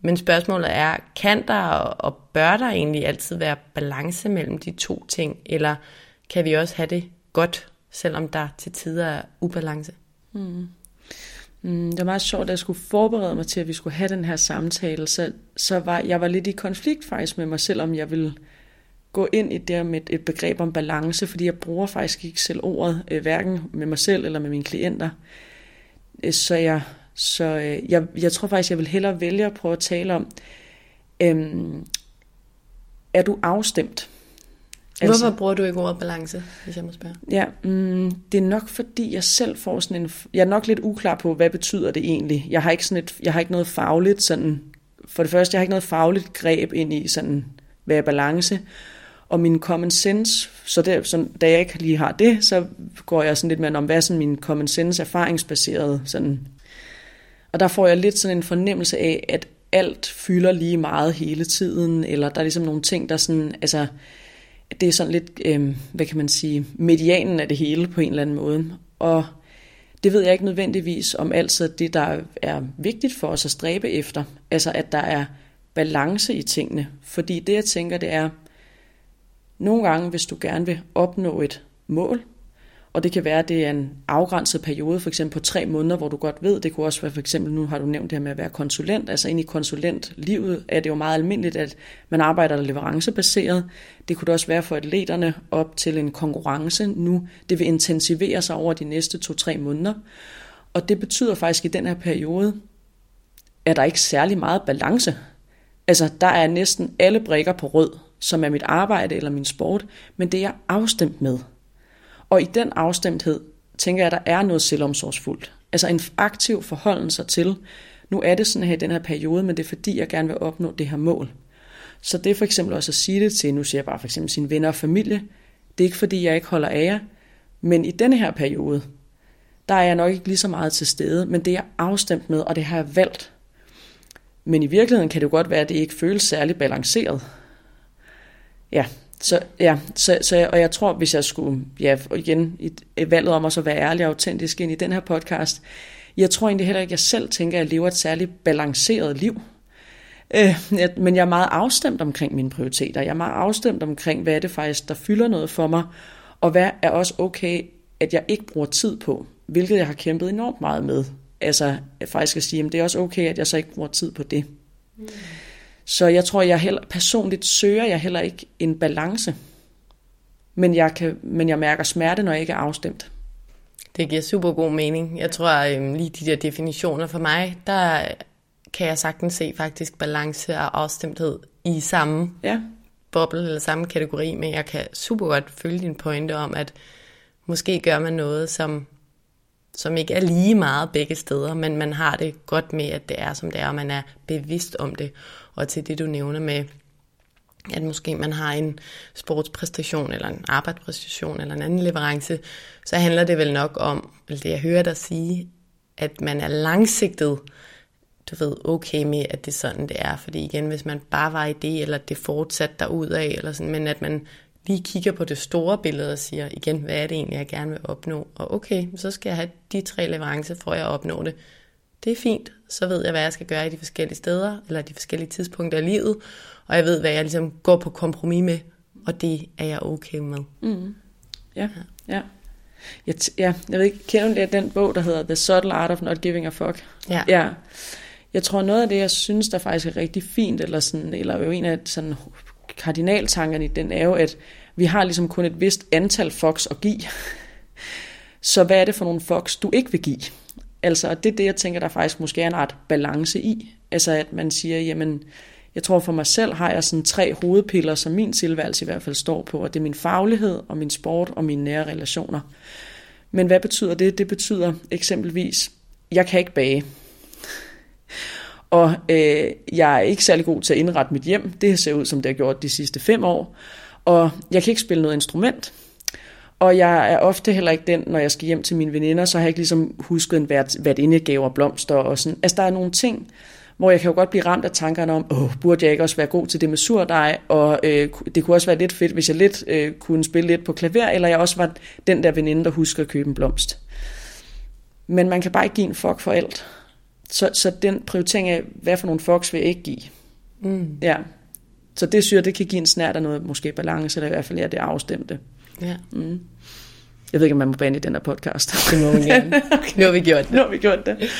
Men spørgsmålet er, kan der og bør der egentlig altid være balance mellem de to ting, eller kan vi også have det godt, selvom der til tider er ubalance? Mm. Mm, det var meget sjovt, at jeg skulle forberede mig til, at vi skulle have den her samtale, så, så var jeg var lidt i konflikt faktisk med mig selv, om jeg ville gå ind i det med et begreb om balance, fordi jeg bruger faktisk ikke selv ordet, øh, hverken med mig selv eller med mine klienter. Øh, så jeg, så øh, jeg, jeg tror faktisk, jeg vil hellere vælge at prøve at tale om, øh, er du afstemt? Altså, Hvorfor bruger du ikke ordet balance, hvis jeg må spørge? Ja, mm, det er nok fordi, jeg selv får sådan en... Jeg er nok lidt uklar på, hvad betyder det egentlig. Jeg har ikke, sådan et, jeg har ikke noget fagligt sådan... For det første, jeg har ikke noget fagligt greb ind i sådan, hvad er balance. Og min common sense, så, det, så da jeg ikke lige har det, så går jeg sådan lidt mere om, hvad er sådan min common sense erfaringsbaseret sådan. Og der får jeg lidt sådan en fornemmelse af, at alt fylder lige meget hele tiden, eller der er ligesom nogle ting, der sådan, altså, det er sådan lidt, øh, hvad kan man sige, medianen af det hele på en eller anden måde. Og det ved jeg ikke nødvendigvis om altid det, der er vigtigt for os at stræbe efter. Altså at der er balance i tingene. Fordi det jeg tænker, det er, nogle gange, hvis du gerne vil opnå et mål, og det kan være, at det er en afgrænset periode, for eksempel på tre måneder, hvor du godt ved, det kunne også være for eksempel, nu har du nævnt det her med at være konsulent, altså ind i konsulentlivet er det jo meget almindeligt, at man arbejder leverancebaseret. Det kunne det også være for atleterne op til en konkurrence nu. Det vil intensivere sig over de næste to-tre måneder. Og det betyder faktisk, at i den her periode, er der ikke særlig meget balance. Altså, der er næsten alle brikker på rød, som er mit arbejde eller min sport, men det er jeg afstemt med. Og i den afstemthed tænker jeg, at der er noget selvomsorgsfuldt. Altså en aktiv forholden sig til, nu er det sådan her i den her periode, men det er fordi, jeg gerne vil opnå det her mål. Så det er for eksempel også at sige det til, nu siger jeg bare for eksempel sine venner og familie, det er ikke fordi, jeg ikke holder af jer, men i denne her periode, der er jeg nok ikke lige så meget til stede, men det er jeg afstemt med, og det har jeg valgt. Men i virkeligheden kan det jo godt være, at det ikke føles særlig balanceret. Ja, så, ja, så, så, og jeg tror, hvis jeg skulle, ja, igen, i valget om at være ærlig og autentisk ind i den her podcast, jeg tror egentlig heller ikke, at jeg selv tænker, at jeg lever et særligt balanceret liv. Øh, men jeg er meget afstemt omkring mine prioriteter. Jeg er meget afstemt omkring, hvad er det faktisk, der fylder noget for mig, og hvad er også okay, at jeg ikke bruger tid på, hvilket jeg har kæmpet enormt meget med. Altså faktisk at sige, at det er også okay, at jeg så ikke bruger tid på det. Mm. Så jeg tror, jeg heller, personligt søger jeg heller ikke en balance. Men jeg, kan, men jeg mærker smerte, når jeg ikke er afstemt. Det giver super god mening. Jeg tror øhm, lige de der definitioner for mig, der kan jeg sagtens se faktisk balance og afstemthed i samme ja. boble eller samme kategori, men jeg kan super godt følge din pointe om, at måske gør man noget, som, som ikke er lige meget begge steder, men man har det godt med, at det er, som det er, og man er bevidst om det og til det, du nævner med, at måske man har en sportspræstation, eller en arbejdspræstation, eller en anden leverance, så handler det vel nok om, eller det jeg hører dig sige, at man er langsigtet, du ved, okay med, at det er sådan, det er. Fordi igen, hvis man bare var i det, eller det fortsat af, eller sådan, men at man lige kigger på det store billede og siger, igen, hvad er det egentlig, jeg gerne vil opnå? Og okay, så skal jeg have de tre leverancer, for at jeg opnå det det er fint, så ved jeg, hvad jeg skal gøre i de forskellige steder, eller de forskellige tidspunkter i livet, og jeg ved, hvad jeg ligesom går på kompromis med, og det er jeg okay med. Mm. Ja, ja. Jeg, ja, jeg ved ikke, kender du den bog, der hedder The Subtle Art of Not Giving a Fuck? Ja. ja. Jeg tror, noget af det, jeg synes, der faktisk er rigtig fint, eller, sådan, eller jo en af sådan, kardinaltankerne i den, er jo, at vi har ligesom kun et vist antal fucks at give. Så hvad er det for nogle fucks, du ikke vil give? Altså, det er det, jeg tænker, der faktisk måske er en art balance i. Altså, at man siger, jamen, jeg tror for mig selv har jeg sådan tre hovedpiller, som min tilværelse i hvert fald står på, og det er min faglighed og min sport og mine nære relationer. Men hvad betyder det? Det betyder eksempelvis, jeg kan ikke bage. Og øh, jeg er ikke særlig god til at indrette mit hjem. Det ser ud, som det har gjort de sidste fem år. Og jeg kan ikke spille noget instrument. Og jeg er ofte heller ikke den, når jeg skal hjem til mine veninder, så har jeg ikke ligesom husket en vært, vært indegave og blomster og sådan. Altså der er nogle ting, hvor jeg kan jo godt blive ramt af tankerne om, åh, burde jeg ikke også være god til det med surdej, og øh, det kunne også være lidt fedt, hvis jeg lidt øh, kunne spille lidt på klaver, eller jeg også var den der veninde, der husker at købe en blomst. Men man kan bare ikke give en fuck for alt. Så, så den prioritering af, hvad for nogle fucks vil jeg ikke give. Mm. Ja. Så det synes jeg, det kan give en snært af noget måske balance, eller i hvert fald er det afstemte. Ja. Mm. Jeg ved ikke, om man må bande i den her podcast. Det må man gerne. okay. Nu har vi gjort det. Nu har vi gjort det.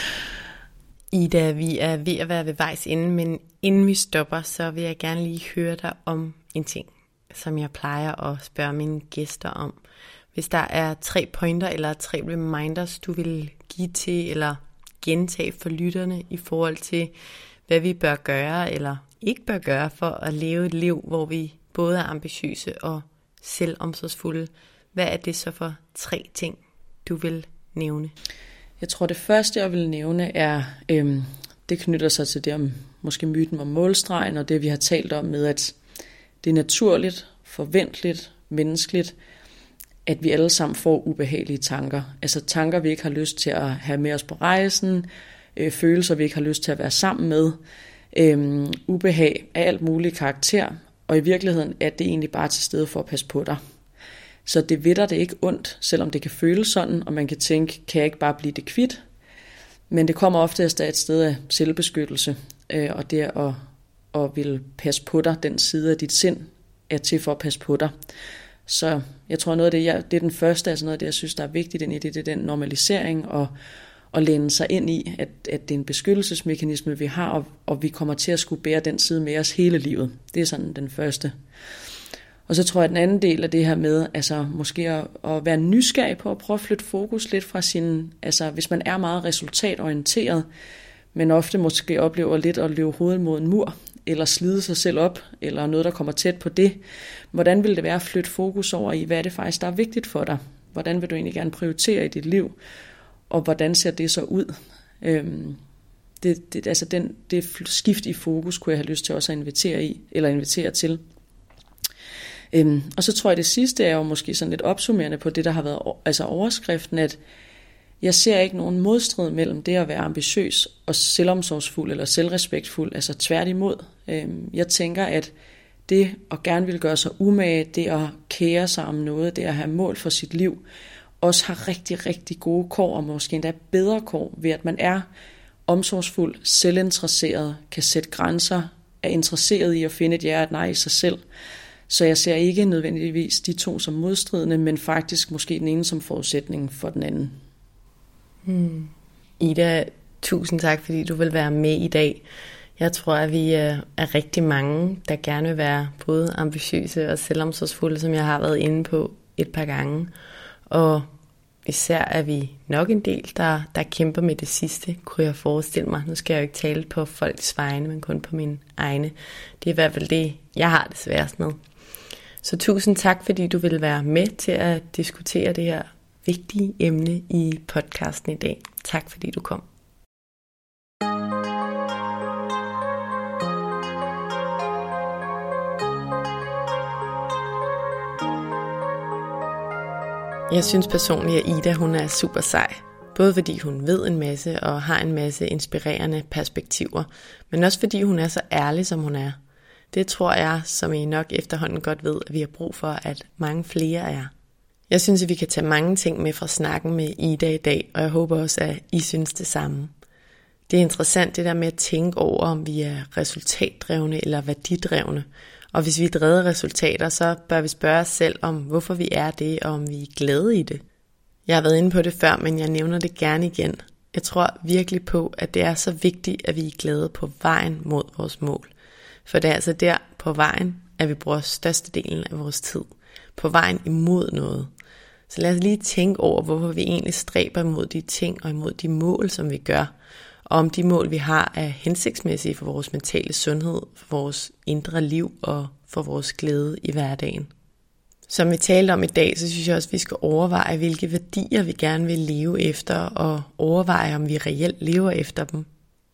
Ida, vi er ved at være ved vejs ende, men inden vi stopper, så vil jeg gerne lige høre dig om en ting, som jeg plejer at spørge mine gæster om. Hvis der er tre pointer eller tre reminders, du vil give til eller gentage for lytterne i forhold til, hvad vi bør gøre eller ikke bør gøre for at leve et liv, hvor vi både er ambitiøse og selvomsorgsfulde. Hvad er det så for tre ting, du vil nævne? Jeg tror, det første, jeg vil nævne, er, øhm, det knytter sig til det om måske myten om målstregen, og det vi har talt om med, at det er naturligt, forventeligt, menneskeligt, at vi alle sammen får ubehagelige tanker. Altså tanker, vi ikke har lyst til at have med os på rejsen, øh, følelser, vi ikke har lyst til at være sammen med, øh, ubehag af alt muligt karakter, og i virkeligheden er det egentlig bare til stede for at passe på dig. Så det vitter det ikke ondt, selvom det kan føles sådan, og man kan tænke, kan jeg ikke bare blive det kvidt? Men det kommer ofte af et sted af selvbeskyttelse, øh, og det at, at vil passe på dig, den side af dit sind, er til for at passe på dig. Så jeg tror noget af det, jeg, det er den første, altså noget af det, jeg synes, der er vigtigt ind i det, det er den normalisering og, og læne sig ind i, at, at det er en beskyttelsesmekanisme, vi har, og, og vi kommer til at skulle bære den side med os hele livet. Det er sådan den første. Og så tror jeg, at den anden del af det her med, altså måske at, at være nysgerrig på at prøve at flytte fokus lidt fra sin, altså hvis man er meget resultatorienteret, men ofte måske oplever lidt at løbe hovedet mod en mur, eller slide sig selv op, eller noget, der kommer tæt på det. Hvordan vil det være at flytte fokus over i, hvad er det faktisk, der er vigtigt for dig? Hvordan vil du egentlig gerne prioritere i dit liv? Og hvordan ser det så ud? Øhm, det, det, altså den, det skift i fokus kunne jeg have lyst til også at invitere i, eller invitere til. Øhm, og så tror jeg, det sidste er jo måske sådan lidt opsummerende på det, der har været altså overskriften, at jeg ser ikke nogen modstrid mellem det at være ambitiøs og selvomsorgsfuld eller selvrespektfuld, altså tværtimod. Øhm, jeg tænker, at det at gerne vil gøre sig umage, det at kære sig om noget, det at have mål for sit liv, også har rigtig, rigtig gode kår, og måske endda bedre kår, ved at man er omsorgsfuld, selvinteresseret, kan sætte grænser, er interesseret i at finde et ja og et nej i sig selv. Så jeg ser ikke nødvendigvis de to som modstridende, men faktisk måske den ene som forudsætning for den anden. Hmm. Ida, tusind tak, fordi du vil være med i dag. Jeg tror, at vi øh, er rigtig mange, der gerne vil være både ambitiøse og selvomsorgsfulde, som jeg har været inde på et par gange. Og især er vi nok en del, der, der kæmper med det sidste, kunne jeg forestille mig. Nu skal jeg jo ikke tale på folks vegne, men kun på min egne. Det er i hvert fald det, jeg har det sværest med. Så tusind tak, fordi du vil være med til at diskutere det her vigtige emne i podcasten i dag. Tak fordi du kom. Jeg synes personligt, at Ida hun er super sej. Både fordi hun ved en masse og har en masse inspirerende perspektiver, men også fordi hun er så ærlig, som hun er. Det tror jeg, som I nok efterhånden godt ved, at vi har brug for, at mange flere er. Jeg synes, at vi kan tage mange ting med fra snakken med Ida i dag, og jeg håber også, at I synes det samme. Det er interessant det der med at tænke over, om vi er resultatdrevne eller værdidrevne. Og hvis vi er drevet resultater, så bør vi spørge os selv om, hvorfor vi er det, og om vi er glade i det. Jeg har været inde på det før, men jeg nævner det gerne igen. Jeg tror virkelig på, at det er så vigtigt, at vi er glade på vejen mod vores mål. For det er altså der på vejen, at vi bruger størstedelen af vores tid. På vejen imod noget. Så lad os lige tænke over, hvorfor vi egentlig stræber imod de ting og imod de mål, som vi gør. Og om de mål, vi har, er hensigtsmæssige for vores mentale sundhed, for vores indre liv og for vores glæde i hverdagen. Som vi talte om i dag, så synes jeg også, at vi skal overveje, hvilke værdier vi gerne vil leve efter, og overveje, om vi reelt lever efter dem.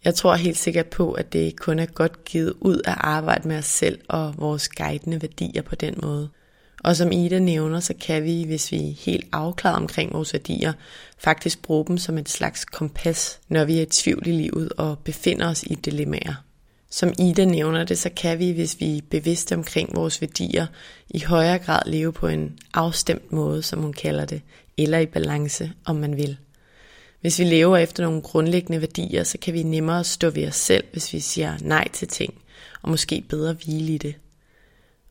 Jeg tror helt sikkert på, at det kun er godt givet ud at arbejde med os selv og vores guidende værdier på den måde. Og som Ida nævner, så kan vi, hvis vi er helt afklaret omkring vores værdier, faktisk bruge dem som et slags kompas, når vi er i tvivl i livet og befinder os i dilemmaer. Som Ida nævner det, så kan vi, hvis vi er bevidste omkring vores værdier, i højere grad leve på en afstemt måde, som hun kalder det, eller i balance, om man vil. Hvis vi lever efter nogle grundlæggende værdier, så kan vi nemmere stå ved os selv, hvis vi siger nej til ting, og måske bedre hvile i det.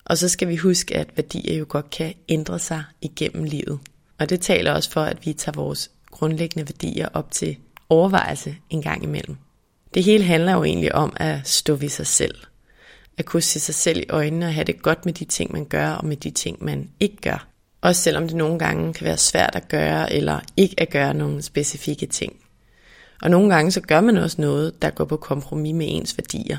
Og så skal vi huske, at værdier jo godt kan ændre sig igennem livet. Og det taler også for, at vi tager vores grundlæggende værdier op til overvejelse en gang imellem. Det hele handler jo egentlig om at stå ved sig selv. At kunne se sig selv i øjnene og have det godt med de ting, man gør, og med de ting, man ikke gør. Også selvom det nogle gange kan være svært at gøre, eller ikke at gøre nogle specifikke ting. Og nogle gange så gør man også noget, der går på kompromis med ens værdier.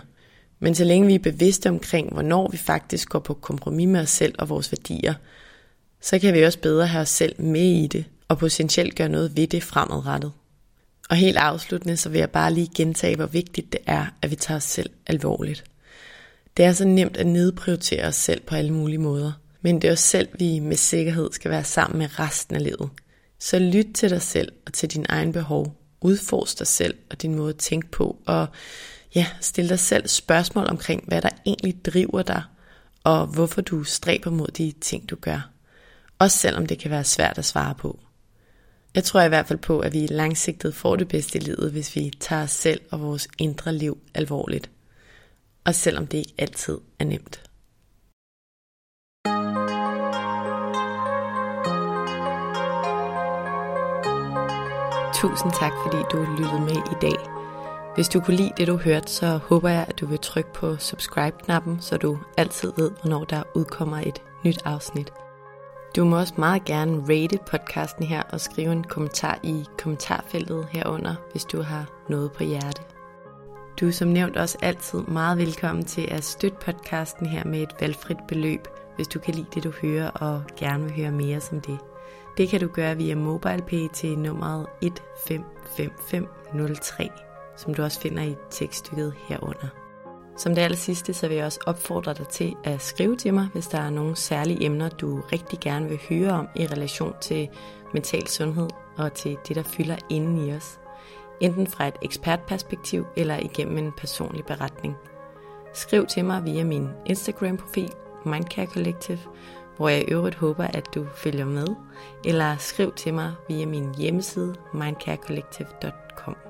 Men så længe vi er bevidste omkring, hvornår vi faktisk går på kompromis med os selv og vores værdier, så kan vi også bedre have os selv med i det, og potentielt gøre noget ved det fremadrettet. Og helt afsluttende, så vil jeg bare lige gentage, hvor vigtigt det er, at vi tager os selv alvorligt. Det er så nemt at nedprioritere os selv på alle mulige måder, men det er os selv, vi med sikkerhed skal være sammen med resten af livet. Så lyt til dig selv og til din egen behov. Udforsk dig selv og din måde at tænke på, og ja, stil dig selv spørgsmål omkring, hvad der egentlig driver dig, og hvorfor du stræber mod de ting, du gør. Også selvom det kan være svært at svare på. Jeg tror i hvert fald på, at vi langsigtet får det bedste i livet, hvis vi tager os selv og vores indre liv alvorligt. Og selvom det ikke altid er nemt. Tusind tak, fordi du lyttede med i dag. Hvis du kunne lide det, du hørte, så håber jeg, at du vil trykke på subscribe-knappen, så du altid ved, hvornår der udkommer et nyt afsnit. Du må også meget gerne rate podcasten her og skrive en kommentar i kommentarfeltet herunder, hvis du har noget på hjerte. Du er som nævnt også altid meget velkommen til at støtte podcasten her med et valgfrit beløb, hvis du kan lide det, du hører og gerne vil høre mere som det. Det kan du gøre via MobilePay til nummeret 155503, som du også finder i tekststykket herunder. Som det aller sidste, så vil jeg også opfordre dig til at skrive til mig, hvis der er nogle særlige emner, du rigtig gerne vil høre om i relation til mental sundhed og til det, der fylder inden i os. Enten fra et ekspertperspektiv eller igennem en personlig beretning. Skriv til mig via min Instagram-profil, Mindcare Collective, hvor jeg i øvrigt håber, at du følger med, eller skriv til mig via min hjemmeside mindcarecollective.com.